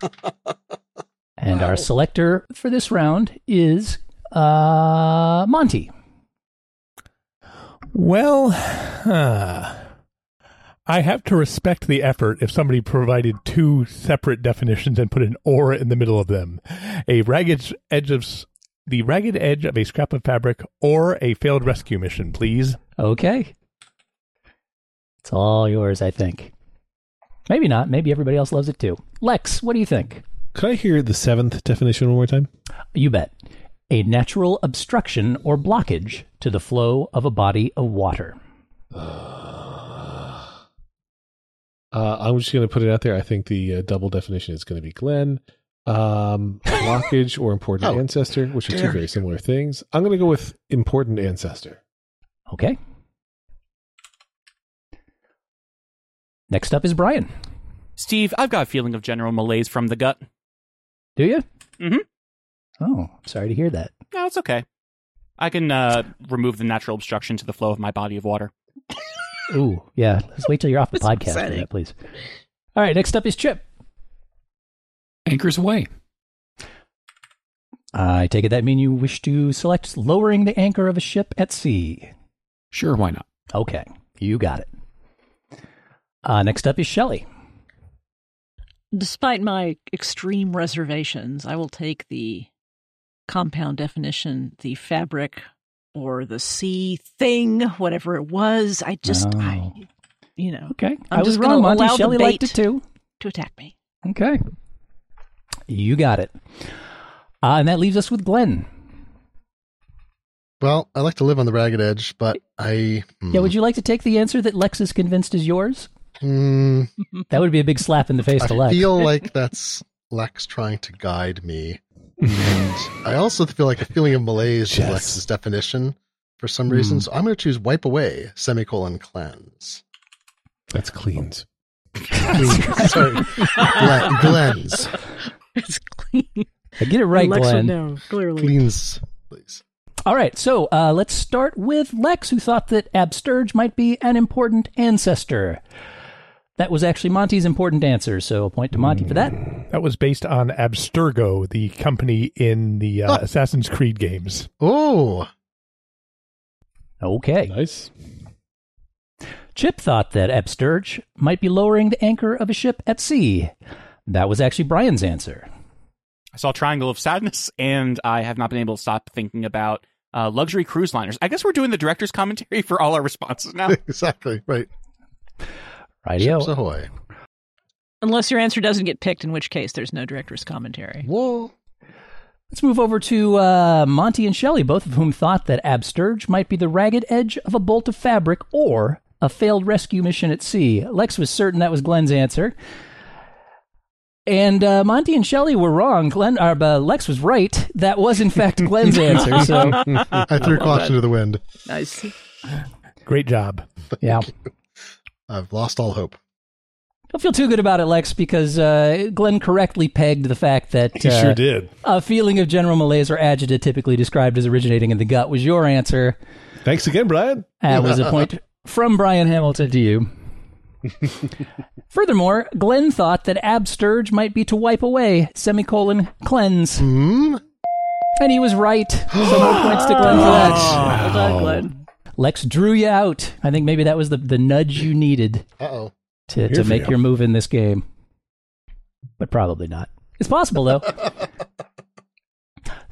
and our selector for this round is uh, Monty. Well, huh. I have to respect the effort if somebody provided two separate definitions and put an or in the middle of them. A ragged edge of the ragged edge of a scrap of fabric or a failed rescue mission, please. Okay. It's all yours, I think. Maybe not. Maybe everybody else loves it too. Lex, what do you think? Could I hear the seventh definition one more time? You bet. A natural obstruction or blockage to the flow of a body of water. Uh, I'm just going to put it out there. I think the uh, double definition is going to be Glenn. Um, blockage or important Oh, ancestor, which are two very similar things. I'm going to go with important ancestor. Okay. Next up is Brian. Steve, I've got a feeling of general malaise from the gut. Do you? Mhm. Oh, sorry to hear that. No, it's okay. I can uh, remove the natural obstruction to the flow of my body of water. Ooh, yeah. Let's wait till you're off the podcast for that, please. All right, next up is Chip. Anchors away. I take it that mean you wish to select lowering the anchor of a ship at sea. Sure, why not? Okay, you got it. Uh, next up is Shelley. Despite my extreme reservations, I will take the compound definition, the fabric or the sea thing, whatever it was. I just, I, Oh. you know, Okay, I'm I was just gonna wrong, Monty. allow the Shelley liked it too. to attack me. Okay, you got it. Uh, and that leaves us with Glenn. Well, I like to live on the ragged edge, but I. Yeah, would you like to take the answer that Lex is convinced is yours? Hmm, That would be a big slap in the face to Lex. I feel like that's Lex trying to guide me. And I also feel like a feeling of malaise is Yes. Lex's definition for some reason. Hmm. So I'm going to choose wipe away, semicolon cleanse. That's cleans. Sorry, Glen, Glenn's. It's clean. I get it right, Alexa, Glenn. no, clearly. Cleans, please. All right, so uh, let's start with Lex, who thought that Absterge might be an important ancestor. That was actually Monty's important answer, so a point to Monty for that. That was based on Abstergo, the company in the uh, Huh. Assassin's Creed games. Oh, Okay. Nice. Chip thought that Absterge might be lowering the anchor of a ship at sea. That was actually Brian's answer. I saw Triangle of Sadness, and I have not been able to stop thinking about uh, luxury cruise liners. I guess we're doing the director's commentary for all our responses now. exactly right. Rightio. Ships ahoy! Unless your answer doesn't get picked, in which case there's no director's commentary. Whoa. Let's move over to uh, Monty and Shelley, both of whom thought that Absterge might be the ragged edge of a bolt of fabric or a failed rescue mission at sea. Lex was certain that was Glenn's answer. And uh, Monty and Shelley were wrong. Glenn, uh, uh, Lex was right. That was, in fact, Glenn's answer. So, I threw caution to the wind. Nice. Great job. yeah. I've lost all hope. Don't feel too good about it, Lex, because uh, Glenn correctly pegged the fact that He uh, sure did. a feeling of general malaise or agita, typically described as originating in the gut, was your answer. Thanks again, Brian. That was a point from Brian Hamilton to you. Furthermore, Glenn thought that absterge might be to wipe away, semicolon, cleanse. Hmm? And he was right. So more points to Glenn for that. Well done, Glenn. Lex drew you out. I think maybe that was the, the nudge you needed Uh oh. to, to make you. your move in this game. But probably not. It's possible, though.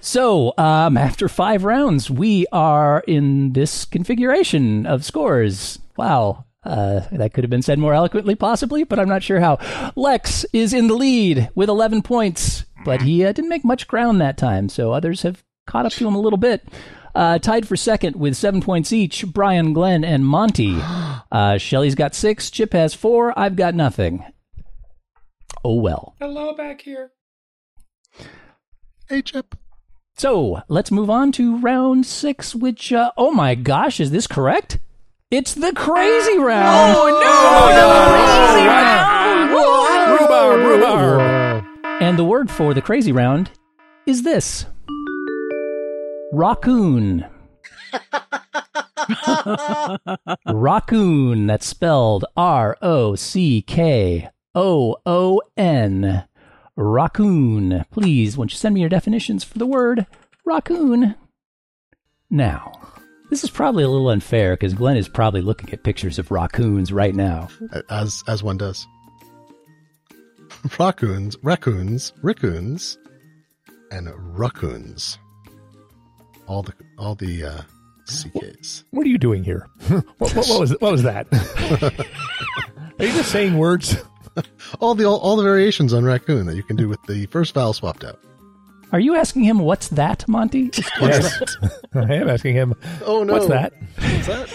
so, um, after five rounds, we are in this configuration of scores. Wow. Uh, that could have been said more eloquently, possibly, but I'm not sure how. Lex is in the lead with 11 points, but he uh, didn't make much ground that time, so others have caught up to him a little bit. Uh, tied for second with seven points each, Brian, Glenn, and Monty. Uh, Shelly's got six, Chip has four, I've got nothing. Oh well. Hello back here. Hey, Chip. So let's move on to round six, which, uh, oh my gosh, is this correct? It's the crazy round. Oh no! The crazy round. Rhubarb, rhubarb. And the word for the crazy round is this rockoon. rockoon. That's spelled R O C K O O N. Rockoon. Please, won't you send me your definitions for the word rockoon? Now, this is probably a little unfair because Glenn is probably looking at pictures of raccoons right now. As as one does. Raccoons, raccoons, raccoons, and raccoons. All the all the uh, CKs. What are you doing here? what, what, what was what was that? are you just saying words? All the all, all the variations on rockoon that you can do with the first vowel swapped out. Are you asking him what's that, Monty? Yes. I am asking him. Oh no! What's that? What's that?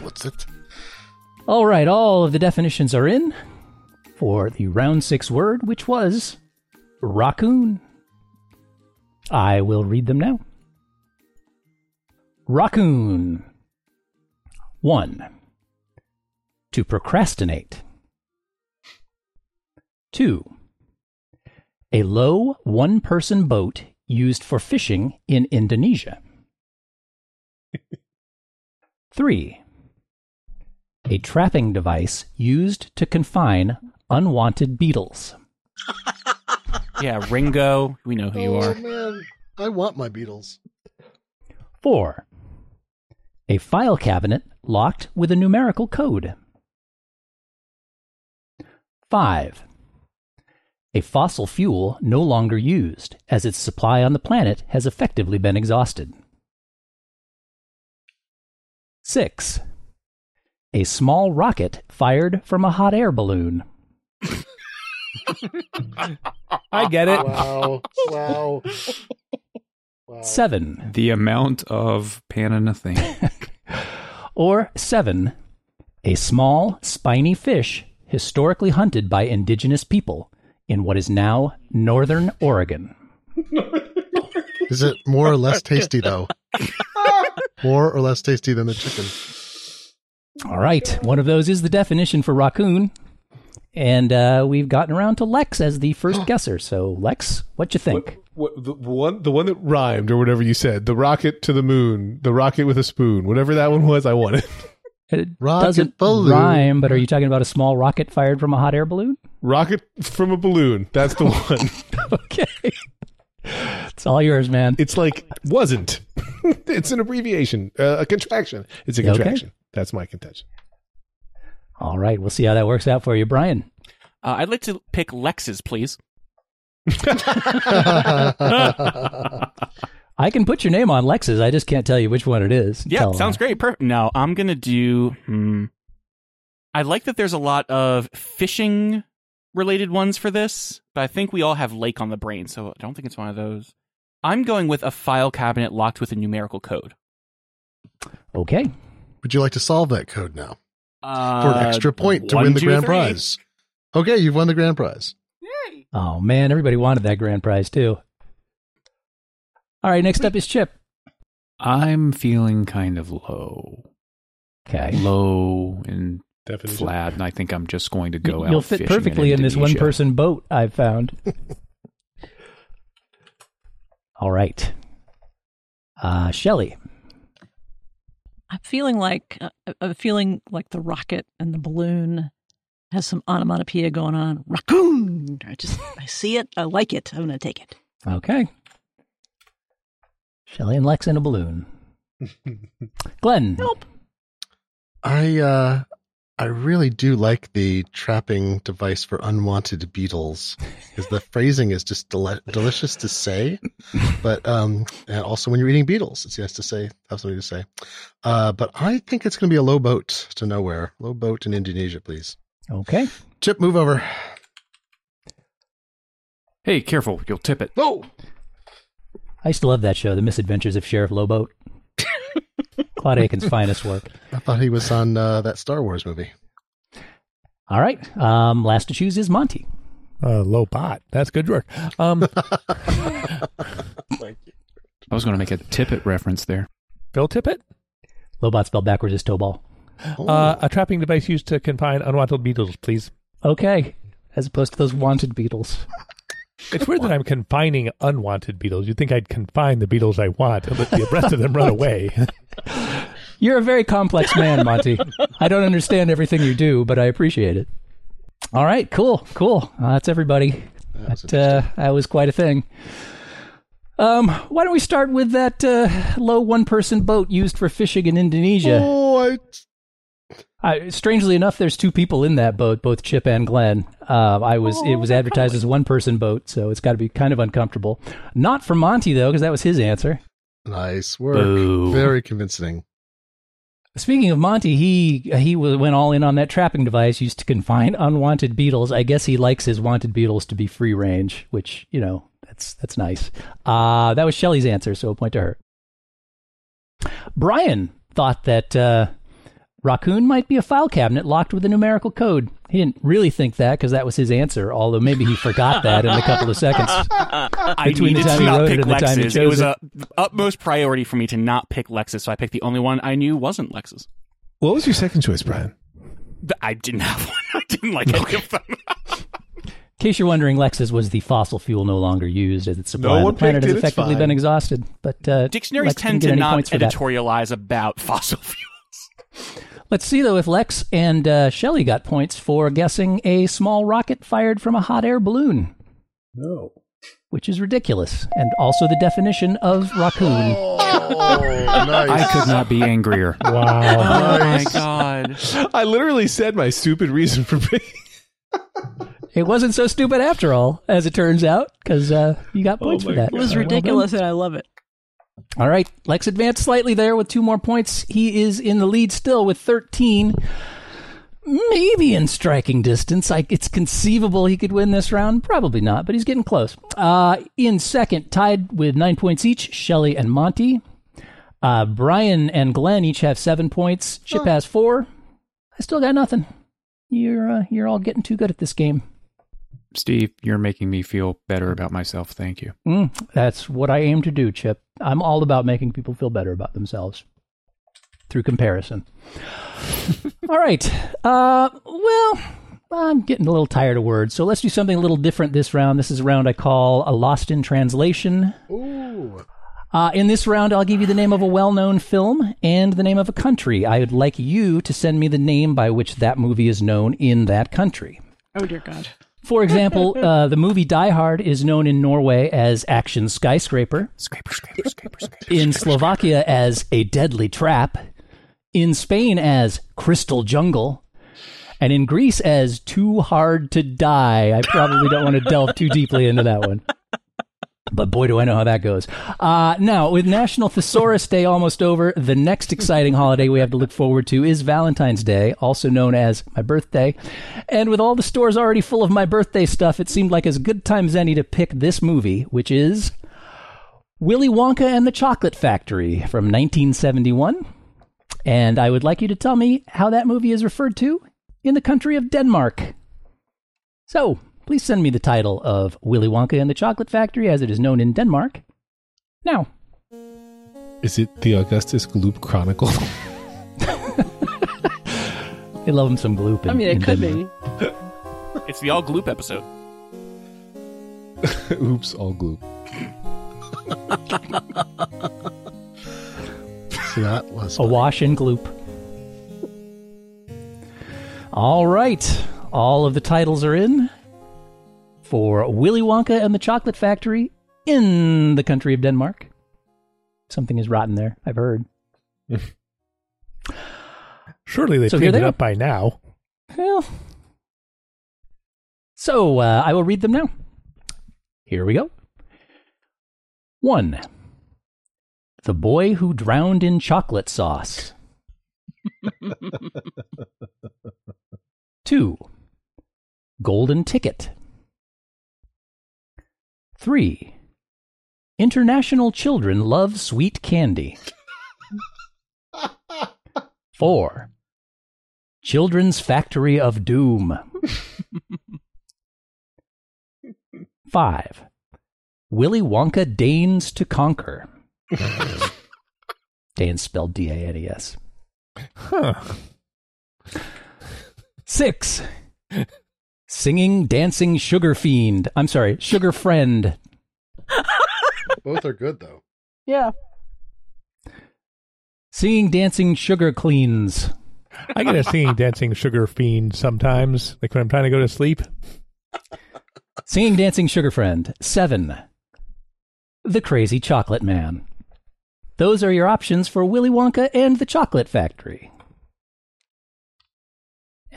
What's it? All right, all of the definitions are in for the round six word, which was rockoon. I will read them now. Rockoon. 1. To procrastinate. 2. A low one person boat used for fishing in Indonesia. 3. A trapping device used to confine unwanted beetles. Yeah, Ringo. We know who you oh are. man, I want my Beatles. 4. A file cabinet locked with a numerical code. 5. A fossil fuel no longer used, as its supply on the planet has effectively been exhausted. 6. A small rocket fired from a hot air balloon. I get it. Wow! wow! Wow! 7. The amount of pan in a thing. Or 7. A small, spiny fish historically hunted by indigenous people in what is now northern Oregon. Is it more or less tasty though? more or less tasty than the chicken? All right, one of those is the definition for rockoon. And uh, we've gotten around to Lex as the first guesser. So, Lex, what you think? What, the one, the one that rhymed, or whatever you said, the rocket to the moon, the rocket with a spoon, whatever that one was, I wanted. It Rocket doesn't balloon. rhyme, but are you talking about a small rocket fired from a hot air balloon? Rocket from a balloon. That's the one. Okay. it's all yours, man. It's like wasn't. it's an abbreviation, uh, a contraction. It's a Okay. contraction. That's my contention. All right, we'll see how that works out for you, Brian. Uh, I'd like to pick Lex's, please. I can put your name on Lex's. I just can't tell you which one it is. Yeah, Tell, sounds great. Perfect. No, I'm gonna do. Hmm. I like that there's a lot of fishing related ones for this, but I think we all have lake on the brain, so I don't think it's one of those. I'm going with a file cabinet locked with a numerical code. Okay. Would you like to solve that code now Uh, for an extra point to one, win the two, grand three. prize? Okay, you've won the grand prize. Yay. Oh man, everybody wanted that grand prize too. All right, next up is Chip. I'm feeling kind of low, Okay. low and Definition. flat, and I think I'm just going to go out. You'll fit perfectly in this one person boat I've found. All right. Uh, Shelly. I'm feeling like uh, I'm feeling like the rocket and the balloon has some onomatopoeia going on. Rockoon. I just I see it. I like it. I'm going to take it. Okay. Shelly and Lex in a balloon. Glenn. Nope. I uh I really do like the trapping device for unwanted beetles because the phrasing is just deli- delicious to say, but um and also when you're eating beetles, it's nice to say have something to say. Uh, but I think it's going to be a low boat to nowhere. Low boat in Indonesia, please. Okay. Chip, move over. Hey, careful! You'll tip it. Whoa! I used to love that show, The Misadventures of Sheriff Lowboat. Claude Akins' finest work. I thought he was on uh, that Star Wars movie. All right. Um, last to choose is Monty. Uh, Lobot. That's good work. Um, I was going to make a tippet reference there. Phil Tippett. Lobot spelled backwards is toe ball. Oh. Uh, a trapping device used to confine unwanted beetles, please. Okay. As opposed to those wanted beetles. It's weird that I'm confining unwanted beetles. You'd think I'd confine the beetles I want and let the rest of them run away. You're a very complex man, Monty. I don't understand everything you do, but I appreciate it. All right, cool, cool. Uh, that's everybody. That was That, uh, that was quite a thing. Um, why don't we start with that uh, low one-person boat used for fishing in Indonesia? Oh, I I, strangely enough, there's two people in that boat, both Chip and Glenn. Uh, I was it was advertised as one-person boat, so it's got to be kind of uncomfortable. Not for Monty though, because that was his answer. nice work. Boo. Very convincing. Speaking of Monty, he he went all in on that trapping device used to confine unwanted beetles. I guess he likes his wanted beetles to be free range, which you know that's that's nice. Uh, that was Shelley's answer, so a point to her. Brian thought that uh, Rockoon might be a file cabinet locked with a numerical code. He didn't really think that because that was his answer, although maybe he forgot that in a couple of seconds. I Between the time to he not wrote pick it and the time he Lex's. It was it. a utmost priority for me to not pick Lex's, so I picked the only one I knew wasn't Lex's. What was your second choice, Brian? I didn't have one. I didn't like any of them. In case you're wondering, Lex's was the fossil fuel no longer used as its supply on one the planet has effectively been exhausted. But uh, Dictionaries Lex tend to not points that. editorialize about fossil fuels. Let's see though if Lex and uh, Shelley got points for guessing a small rocket fired from a hot air balloon, No. which is ridiculous, and also the definition of rockoon. Oh, nice. I could not be angrier. Wow. Oh my god. I literally said my stupid reason for picking. It wasn't so stupid after all, as it turns out, because uh, you got points Oh for my that. It was So well ridiculous, and I love it. All right, Lex advanced slightly there with two more points. He is in the lead still with 13. Maybe in striking distance. I, it's conceivable he could win this round. Probably not, but he's getting close. Uh, in second, tied with nine points each, Shelley and Monty. Uh, Brian and Glenn each have seven points. Chip has four. I still got nothing. You're uh, you're all getting too good at this game. Steve, you're making me feel better about myself. Thank you. Mm, that's what I aim to do, Chip. I'm all about making people feel better about themselves through comparison. all right. Uh, well, I'm getting a little tired of words, so let's do something a little different this round. This is a round I call a Lost in Translation. Ooh. Uh, in this round, I'll give you the name of a well known film and the name of a country. I would like you to send me the name by which that movie is known in that country. Oh dear God. For example, uh, the movie Die Hard is known in Norway as Action Skyscraper, Scraper, scraper, scraper, scraper. in Slovakia as A Deadly Trap, in Spain as Crystal Jungle, and in Greece as Too Hard to Die. I probably don't want to delve too deeply into that one. But boy, do I know how that goes. Uh, now, with National Thesaurus Day almost over, the next exciting holiday we have to look forward to is Valentine's Day, also known as my birthday. And with all the stores already full of my birthday stuff, it seemed like as good time as any to pick this movie, which is Willy Wonka and the Chocolate Factory from 1971. And I would like you to tell me how that movie is referred to in the country of Denmark. So, please send me the title of Willy Wonka and the Chocolate Factory as it is known in Denmark. Now, Is it the Augustus Gloop Chronicle? they love him some gloop. In, I mean, it could Denmark. be. It's the all gloop episode. Oops, all Gloop. So that was A wash in gloop. All right. All of the titles are in for Willy Wonka and the Chocolate Factory in the country of Denmark. Something is rotten there, I've heard. Surely they So so cleaned they it up by now. Well, so uh, I will read them now. Here we go. One. The boy who drowned in chocolate sauce. Two. Golden ticket. Three. International children love sweet candy. Four. Children's Factory of Doom. Five. Willy Wonka deigns to conquer. Danes spelled D A N E S. Huh. Six. Singing, dancing sugar fiend. I'm sorry, sugar friend. both are good though. Yeah. Singing, dancing sugar cleans. I get a singing, dancing sugar fiend sometimes, like when I'm trying to go to sleep. Singing, dancing sugar friend. Seven. The crazy chocolate man. Those are your options for Willy Wonka and the Chocolate Factory.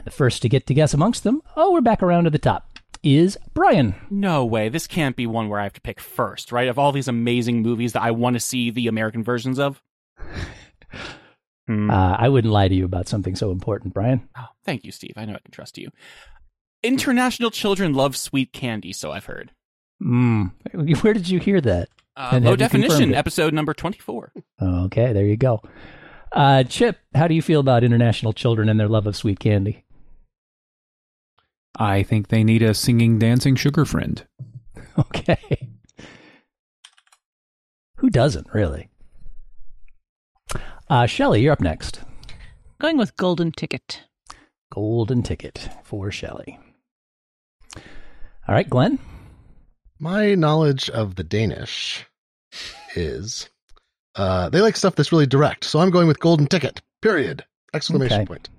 And the first to get to guess amongst them, oh, we're back around to the top, is Brian. No way. This can't be one where I have to pick first, right? Of all these amazing movies that I want to see the American versions of. Hmm. Uh, I wouldn't lie to you about something so important, Brian. Oh, thank you, Steve. I know I can trust you. International children love sweet candy, so I've heard. Mm. Where did you hear that? Uh, low have you confirmed definition, episode number 24. Okay, there you go. Uh, Chip, how do you feel about international children and their love of sweet candy? I think they need a singing, dancing sugar friend. Okay. Who doesn't, really? Uh, Shelly, you're up next. Going with golden ticket. Golden ticket for Shelly. All right, Glenn. My knowledge of the Danish is uh, they like stuff that's really direct. So I'm going with golden ticket. Period. Exclamation Okay. point.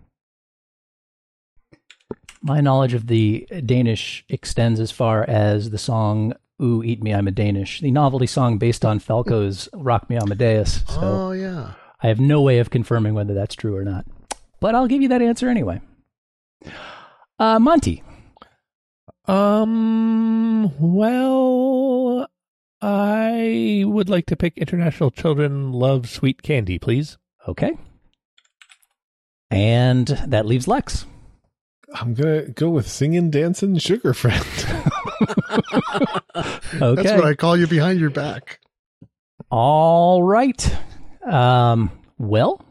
My knowledge of the Danish extends as far as the song Ooh, Eat Me, I'm a Danish, the novelty song based on Falco's Rock Me Amadeus. So Oh yeah. I have no way of confirming whether that's true or not. But I'll give you that answer anyway. Uh, Monty. Um, well, I would like to pick International Children Love Sweet Candy, please. Okay. And that leaves Lex. I'm gonna go with singing, dancing, sugar friend. Okay. That's what I call you behind your back. All right. Um, well,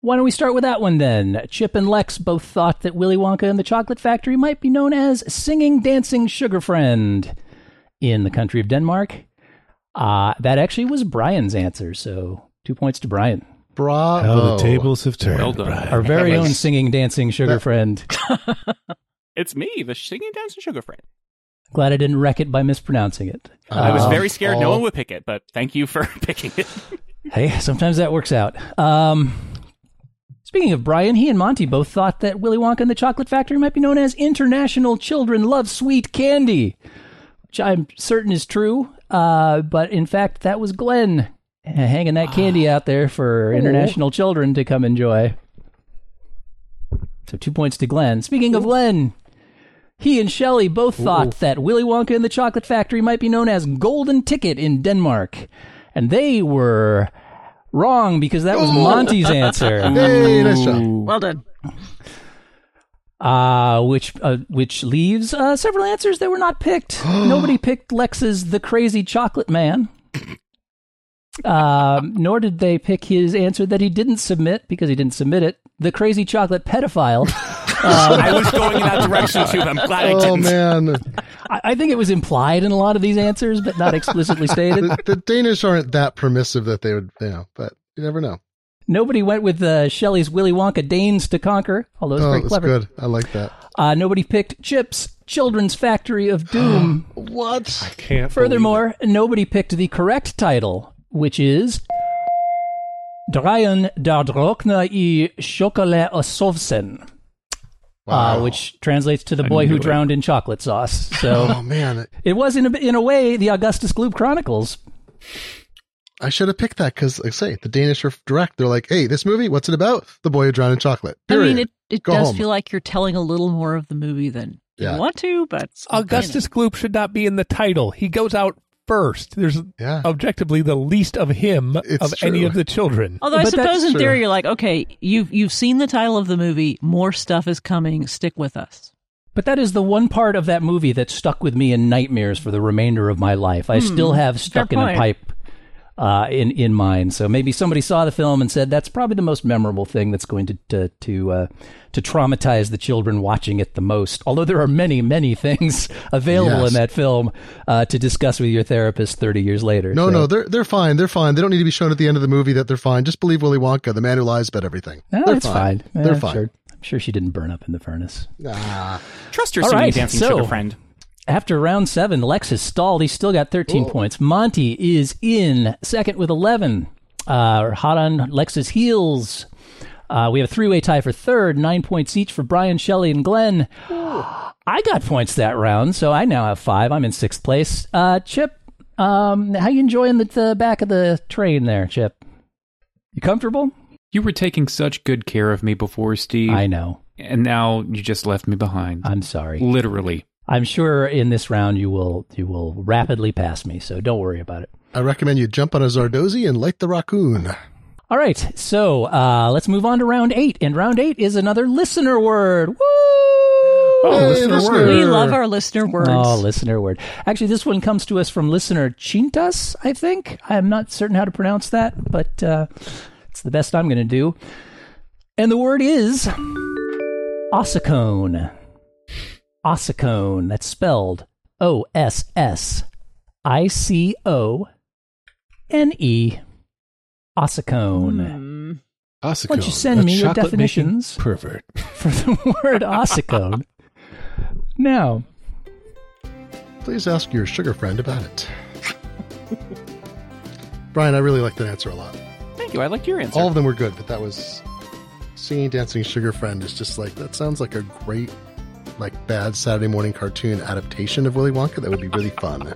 why don't we start with that one then? Chip and Lex both thought that Willy Wonka and the Chocolate Factory might be known as Singing Dancing Sugar Friend in the country of Denmark. Uh, that actually was Brian's answer, so two points to Brian. Bravo. How the tables have turned. Well done. Our very That own Singing Dancing Sugar that- Friend. It's me, the singing dancing sugar friend. Glad I didn't wreck it by mispronouncing it. I was Um, very scared no one would pick it, but thank you for picking it. Hey, sometimes that works out. Um, speaking of Brian, he and Monty both thought that Willy Wonka and the Chocolate Factory might be known as International Children Love Sweet Candy, which I'm certain is true. Uh, but in fact, that was Glenn hanging that candy out there for international children to come enjoy. So two points to Glenn. Speaking of Glenn, He and Shelley both thought that Willy Wonka and the Chocolate Factory might be known as Golden Ticket in Denmark. And they were wrong because that was Monty's answer. Hey, nice job. Well done. Uh, which uh, which leaves uh, several answers that were not picked. Nobody picked Lex's The Crazy Chocolate Man. Um, nor did they pick his answer that he didn't submit because he didn't submit it. The Crazy Chocolate Pedophile. I was going in that direction too. but I'm glad I Oh didn't. man, I, I think it was implied in a lot of these answers, but not explicitly stated. the, the Danish aren't that permissive that they would, you know. But you never know. Nobody went with uh, Shelley's Willy Wonka Danes to Conquer, although it's Oh, very that's clever. good. I like that. Uh, nobody picked Chips, Children's Factory of Doom. What? I Can't. Furthermore, nobody picked the correct title, which is Dryan der Drokner i Chocolat og Sovsen, uh, which translates to the boy who it. drowned in chocolate sauce. So Oh man, it was, in a, in a way, the Augustus Gloop Chronicles. I should have picked that because, like I say, the Danish are direct. They're like, "Hey, this movie, what's it about? The boy who drowned in chocolate." I mean, it, it Go does home. feel like you're telling a little more of the movie than Yeah. you want to, but Augustus Gloop should not be in the title. He goes out first. There's Yeah. objectively the least of him It's of any of the children. Although I suppose in true. theory you're like, okay, you've you've seen the title of the movie, more stuff is coming, stick with us. But that is the one part of that movie that stuck with me in nightmares for the remainder of my life. I hmm. still have stuck in a pipe uh, in in mind. So maybe somebody saw the film and said that's probably the most memorable thing that's going to to to, uh, to traumatize the children watching it the most. Although there are many many things available Yes. in that film uh, to discuss with your therapist thirty years later. No, So- no, they're they're fine. They're fine. They don't need to be shown at the end of the movie that they're fine. Just believe Willy Wonka, the man who lies about everything. No, they're it's fine. Yeah, They're I'm fine. Sure, I'm sure she didn't burn up in the furnace. Ah, Trust your All singing right, dancing so- sugar friend. After round seven, Lex has stalled. He's still got 13 points. Monty is in second with 11. Uh, hot on Lex's heels. Uh, we have a three way tie for third, nine points each for Brian, Shelley, and Glenn. I got points that round, so I now have five. I'm in sixth place. Uh, Chip, um, how you enjoying the, the back of the train there, Chip? You comfortable? You were taking such good care of me before, Steve, I know. and now you just left me behind. I'm sorry. Literally. I'm sure in this round you will you will rapidly pass me, so don't worry about it. I recommend you jump on a Zardozi and light the raccoon. All right, so uh, let's move on to round eight, and round eight is another listener word. Woo! Oh, Hey, listener listener. word. We love our listener words. Oh, listener word. Actually, this one comes to us from listener Chintas, I think. I'm not certain how to pronounce that, but uh, it's the best I'm going to do. And the word is ossicone. Ossicone. That's spelled O S S I C O N E. Ossicone. Hmm. Ossicone, Why don't you send a me your definitions? Pervert. For the word ossicone. Now, Please ask your sugar friend about it. Brian, I really like that answer a lot. Thank you. I liked your answer. All of them were good, but that was singing, dancing, sugar friend is just like that sounds like a great, like bad Saturday morning cartoon adaptation of Willy Wonka. That would be really fun.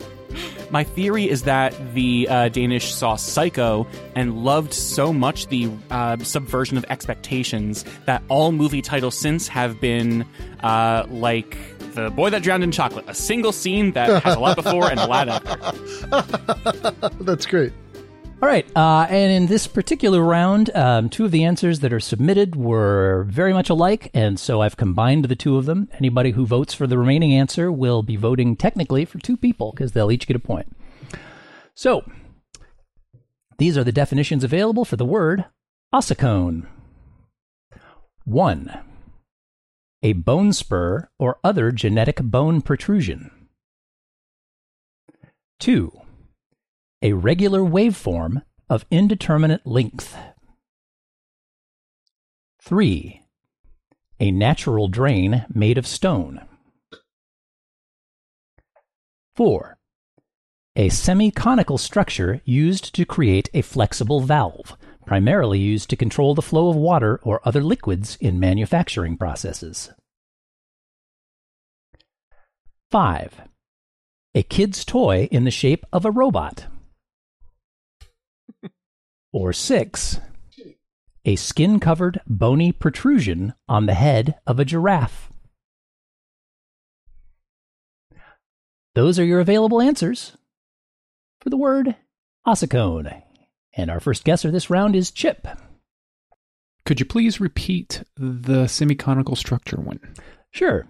My theory is that the uh, Danish saw Psycho and loved so much the uh, subversion of expectations that all movie titles since have been uh, like The Boy That Drowned in Chocolate, a single scene that has a lot before and a lot after. That's great. All right, uh, and in this particular round, um, two of the answers that are submitted were very much alike, and so I've combined the two of them. Anybody who votes for the remaining answer will be voting technically for two people because they'll each get a point. So, these are the definitions available for the word ossicone. One, a bone spur or other genetic bone protrusion. Two, a regular waveform of indeterminate length. 3. A natural drain made of stone. 4. A semi conical structure used to create a flexible valve, primarily used to control the flow of water or other liquids in manufacturing processes. 5. A kid's toy in the shape of a robot. Or six, a skin covered bony protrusion on the head of a giraffe. Those are your available answers for the word ossicone. And our first guesser this round is Chip. Could you please repeat the semiconical structure one? Sure.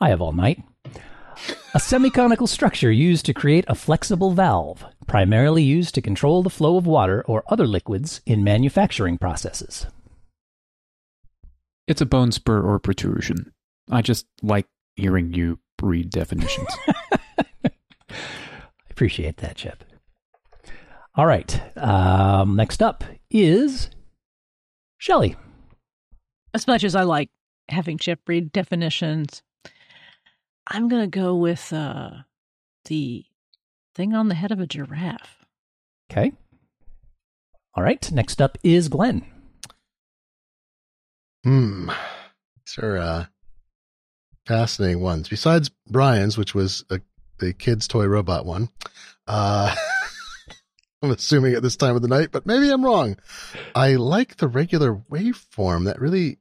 I have all night. A semiconical structure used to create a flexible valve, primarily used to control the flow of water or other liquids in manufacturing processes. It's a bone spur or protrusion. I just like hearing you read definitions. I appreciate that, Chip. All right. Um, next up is Shelley. As much as I like having Chip read definitions, I'm going to go with uh, the thing on the head of a giraffe. Okay. All right. Next up is Glenn. Hmm. These are uh, fascinating ones. Besides Brian's, which was a, the kid's toy robot one, uh, I'm assuming at this time of the night, but maybe I'm wrong. I like the regular waveform. That really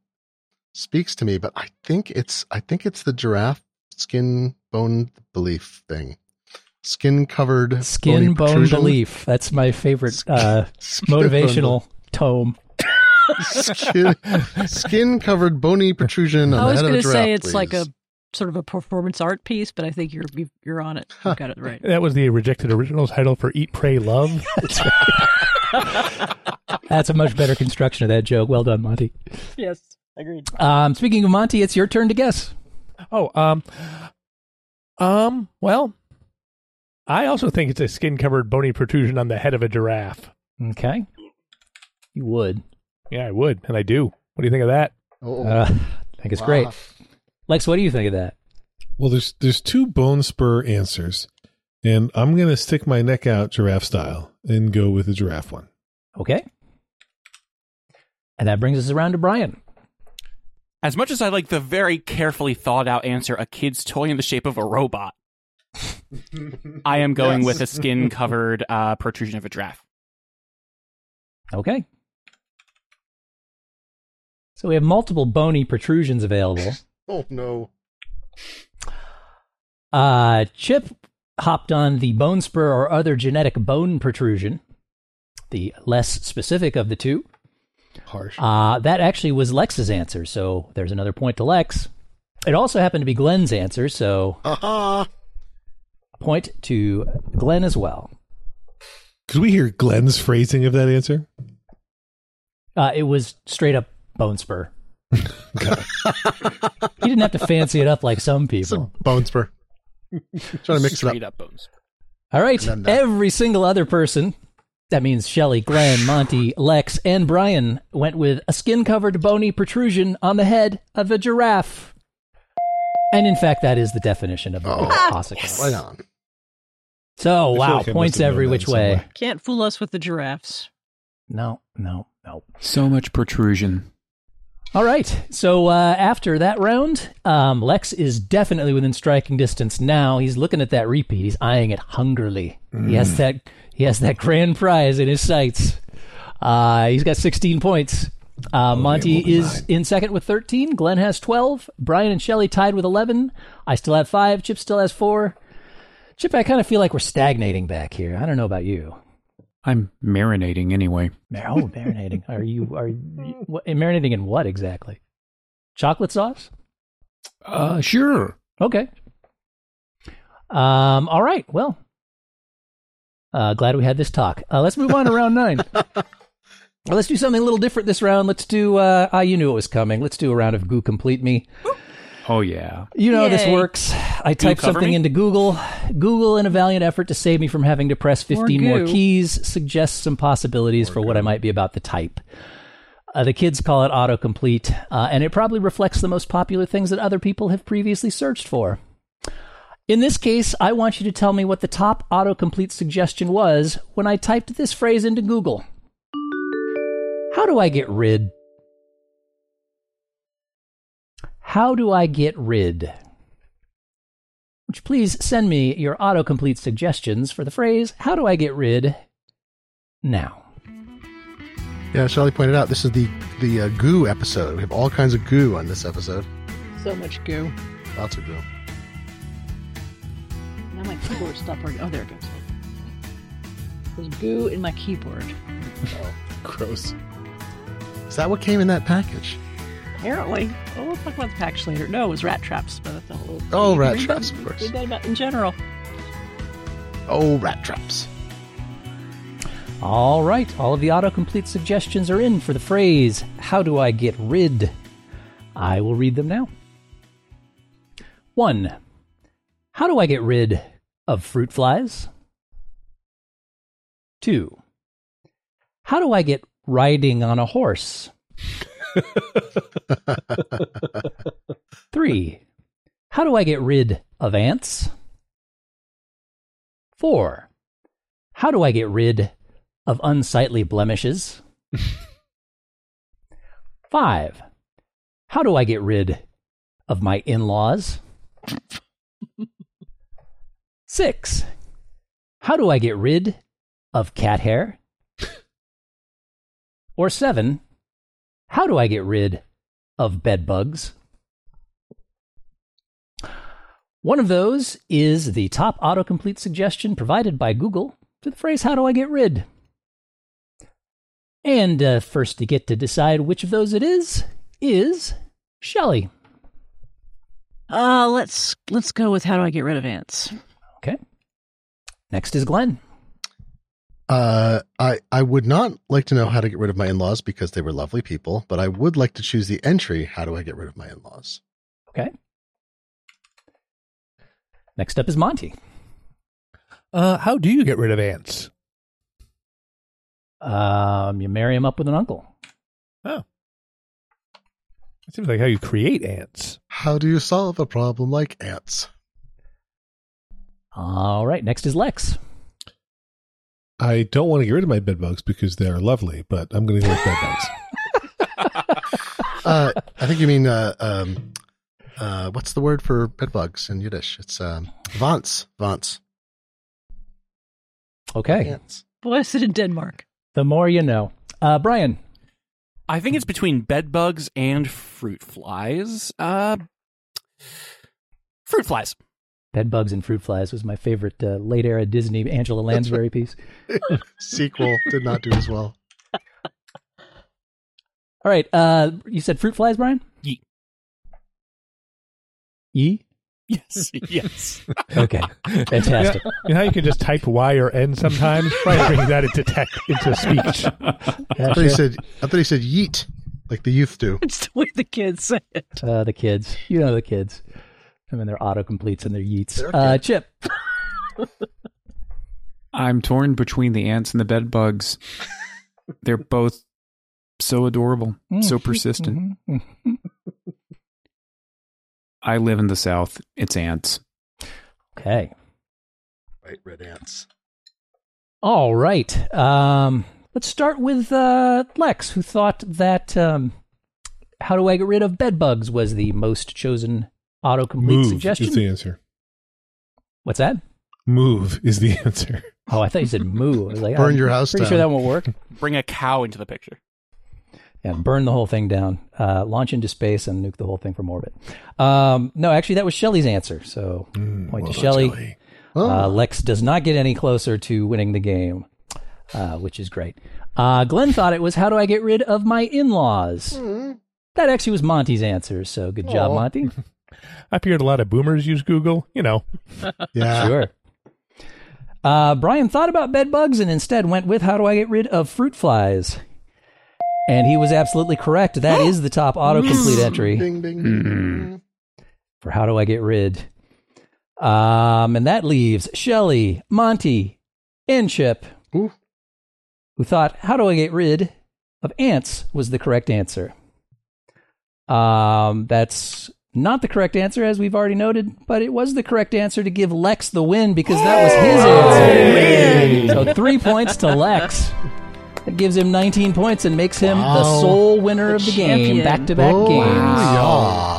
speaks to me, but I think it's I think it's the giraffe skin bone belief thing. Skin covered Skin bone belief. That's my favorite uh, motivational tome. skin, skin covered bony protrusion on I was going to say it's like a sort of a performance art piece, but I think you're you- you're on it. You got it right. That was the rejected original title for Eat, Pray, Love. That's a much better construction of that joke. Well done, Monty. yes, agreed. Um, speaking of Monty, it's your turn to guess. Oh, um, um, well, I also think it's a skin covered bony protrusion on the head of a giraffe. Okay. You would. Yeah, I would, and I do. What do you think of that? Oh, Uh, I think it's wow. great. Lex, what do you think of that? Well, there's there's two bone spur answers, and I'm gonna stick my neck out giraffe style and go with the giraffe one. Okay. And that brings us around to Brian. As much as I like the very carefully thought out answer, a kid's toy in the shape of a robot, I am going Yes. with a skin covered uh, protrusion of a giraffe. Okay. So we have multiple bony protrusions available. oh no. Uh, Chip hopped on the bone spur or other genetic bone protrusion, the less specific of the two. Harsh. Uh, that actually was Lex's answer, so there's another point to Lex. It also happened to be Glenn's answer, so Aha. a point to Glenn as well. Could we hear Glenn's phrasing of that answer? Uh, it was straight up bone spur. he didn't have to fancy it up like some It's a people. bone spur. Trying to mix it up. Straight up bones. All right, And then that. every single other person, that means Shelley, Glenn, Monty, Lex, and Brian, went with a skin covered bony protrusion on the head of a giraffe. And in fact, that is the definition of a Oh. ossicone. Right on. So, wow, like points must have known every which way. way. Can't fool us with the giraffes. No, no, no. so much protrusion. All right. So uh, after that round, um, Lex is definitely within striking distance now. He's looking at that repeat. He's eyeing it hungrily. He has that. He has that grand prize in his sights. Uh, he's got 16 points. Uh, Monty okay, is in second with 13. Glenn has 12. Brian and Shelly tied with 11. I still have five. Chip still has four. Chip, I kind of feel like we're stagnating back here. I don't know about you. I'm marinating anyway. Oh, marinating. Are you are you, what, marinating in what exactly? Chocolate sauce? Uh, sure. Okay. Um. All right. Well. Uh, glad we had this talk. Uh, let's move on to round nine. Well, let's do something a little different this round. Let's do. Uh, ah, you knew it was coming. Let's do a round of Goo Complete Me. Oh yeah. You know how this works. I type something me? into Google. Google, in a valiant effort to save me from having to press 15 more goo. keys, suggests some possibilities for what I might be about to type. Uh, the kids call it autocomplete, uh, and it probably reflects the most popular things that other people have previously searched for. In this case, I want you to tell me what the top autocomplete suggestion was when I typed this phrase into Google. How do I get rid? How do I get rid? Would you please send me your autocomplete suggestions for the phrase, How do I get rid? now. Yeah, Shelley pointed out this is the the uh, goo episode. We have all kinds of goo on this episode. So much goo. Lots of goo. Now my keyboard stop working. Oh, there it goes. There's goo in my keyboard. Oh, gross. Is that what came in that package? Apparently. Oh, we'll talk about the package later. No, it was rat traps, but I thought, well, Oh, read rat traps, of course. Read that about in general. Oh, rat traps. All right, all of the autocomplete suggestions are in for the phrase, How do I get rid? I will read them now. 1. How do I get rid of fruit flies? 2. How do I get riding on a horse? 3. How do I get rid of ants? 4. How do I get rid of unsightly blemishes? 5. How do I get rid of my in laws? 6. How do I get rid of cat hair? Or 7. How do I get rid of bed bugs? One of those is the top autocomplete suggestion provided by Google to the phrase, How do I get rid? And uh, first to get to decide which of those it is, is Shelley. Uh, let's let's go with how do I get rid of ants? Okay. Next is Glenn. Uh, I I would not like to know how to get rid of my in-laws because they were lovely people, but I would like to choose the entry. How do I get rid of my in-laws? Okay. Next up is Monty. Uh, how do you get rid of ants? Um, you marry him up with an uncle. Oh, it seems like how you create ants. How do you solve a problem like ants? All right. Next is Lex. I don't want to get rid of my bed bugs because they're lovely, but I'm going to go with bed bugs. Uh, I think you mean uh, um, uh, what's the word for bedbugs in Yiddish? It's um, vants. Vants. Okay. Ants. Boy, I sit in Denmark. The more you know. Uh, Brian. I think it's between bed bugs and fruit flies. Uh, fruit flies. Bed bugs and fruit flies was my favorite uh, late era Disney Angela Lansbury piece. Sequel did not do as well. All right. Uh, you said fruit flies, Brian? Ye. Ye? Yes, yes. Okay. Fantastic. You know how you can just type Y or N sometimes? Try bringing that into tech, into speech. I thought he said. I thought he said yeet, like the youth do. It's the way the kids say it. Uh, the kids. You know the kids. I mean, their autocompletes and their yeets. They're Uh. Chip. I'm torn between the ants and the bed bugs. They're both so adorable, so persistent. Mhm. I live in the South. It's ants. Okay. Right, red ants. All right. Um, let's start with uh, Lex, who thought that um, how do I get rid of bed bugs was the most chosen autocomplete Move suggestion. is the answer. What's that? Move is the answer. Oh, I thought you said move. I was like, Burn I'm your house Pretty down. sure that won't work. Bring a cow into the picture. Yeah, burn the whole thing down, uh, launch into space, and nuke the whole thing from orbit. Um, no, actually, that was Shelley's answer. So Mm, point well to done, Shelley. Shelley. Oh, Uh, Lex does not get any closer to winning the game, uh, which is great. Uh, Glenn thought it was how do I get rid of my in-laws? That actually was Monty's answer. So good job, Aw. Monty. I figured a lot of boomers use Google. You know, yeah. Sure. Uh, Brian thought about bed bugs and instead went with how do I get rid of fruit flies? And he was absolutely correct. That is the top autocomplete entry Bing, bing, Mm. bing. for how do I get rid. Um, and that leaves Shelley, Monty, and Chip, Ooh. who thought how do I get rid of ants was the correct answer. Um, that's not the correct answer, as we've already noted, but it was the correct answer to give Lex the win because that was his answer. So three points to Lex. That gives him 19 points and makes him the sole winner of the game, back to back Oh, games. yeah.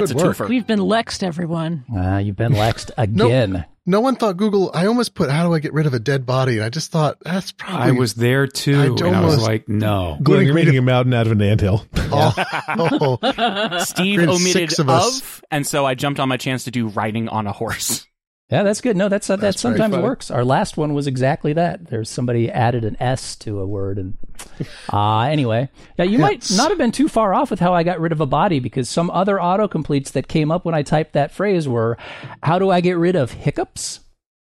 That's Good a work. twofer. We've been lexed, everyone. Ah, you've been Lexed again. No one thought Google. I almost put how do I get rid of a dead body, and I just thought that's probably. I was there too, I and I was almost- like, no. Glenn, Wouldn't you're agree eating a mountain out of an anthill. Oh, oh. Steve Created omitted of of, and so I jumped on my chance to do riding on a horse. Yeah, that's good. No, that's, uh, that sometimes works. Our last one was exactly that. There's somebody added an S to a word, and uh, anyway, yeah, you might not have been too far off with how I got rid of a body because some other autocompletes that came up when I typed that phrase were, "How do I get rid of hiccups?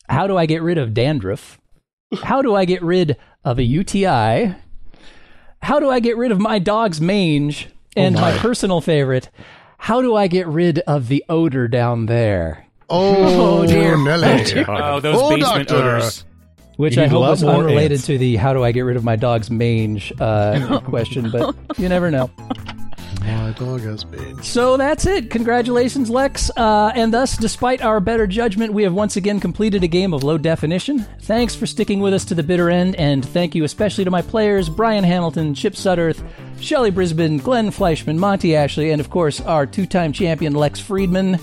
How do I get rid of dandruff? How do I get rid of a UTI? How do I get rid of my dog's mange? And my my. personal favorite, how do I get rid of the odor down there?" Oh, dear. Nelly. Oh, those Oh, basement doctor. odors. Which You I hope lot was unrelated ants. to the how do I get rid of my dog's mange uh, question, but you never know. My dog has mange. So that's it. Congratulations, Lex. Uh, and thus, despite our better judgment, we have once again completed a game of low definition. Thanks for sticking with us to the bitter end, and thank you especially to my players Brian Hamilton, Chip Sudderth, Shelley Brisbin, Glenn Fleishman, Monty Ashley, and of course our two time champion Lex Friedman.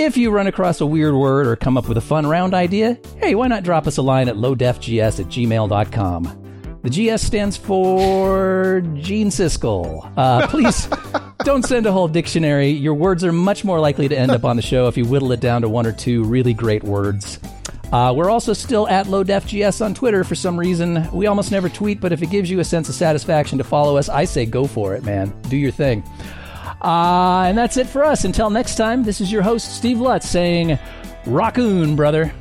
If you run across a weird word or come up with a fun round idea, hey, why not drop us a line at lowdefgs at gmail.com. The GS stands for Gene Siskel. Uh, please don't send a whole dictionary. Your words are much more likely to end up on the show if you whittle it down to one or two really great words. Uh, we're also still at LowDefGS on Twitter for some reason. We almost never tweet, but if it gives you a sense of satisfaction to follow us, I say go for it, man. Do your thing. Uh, and that's it for us. Until next time, this is your host, Steve Lutz, saying, Raccoon, brother.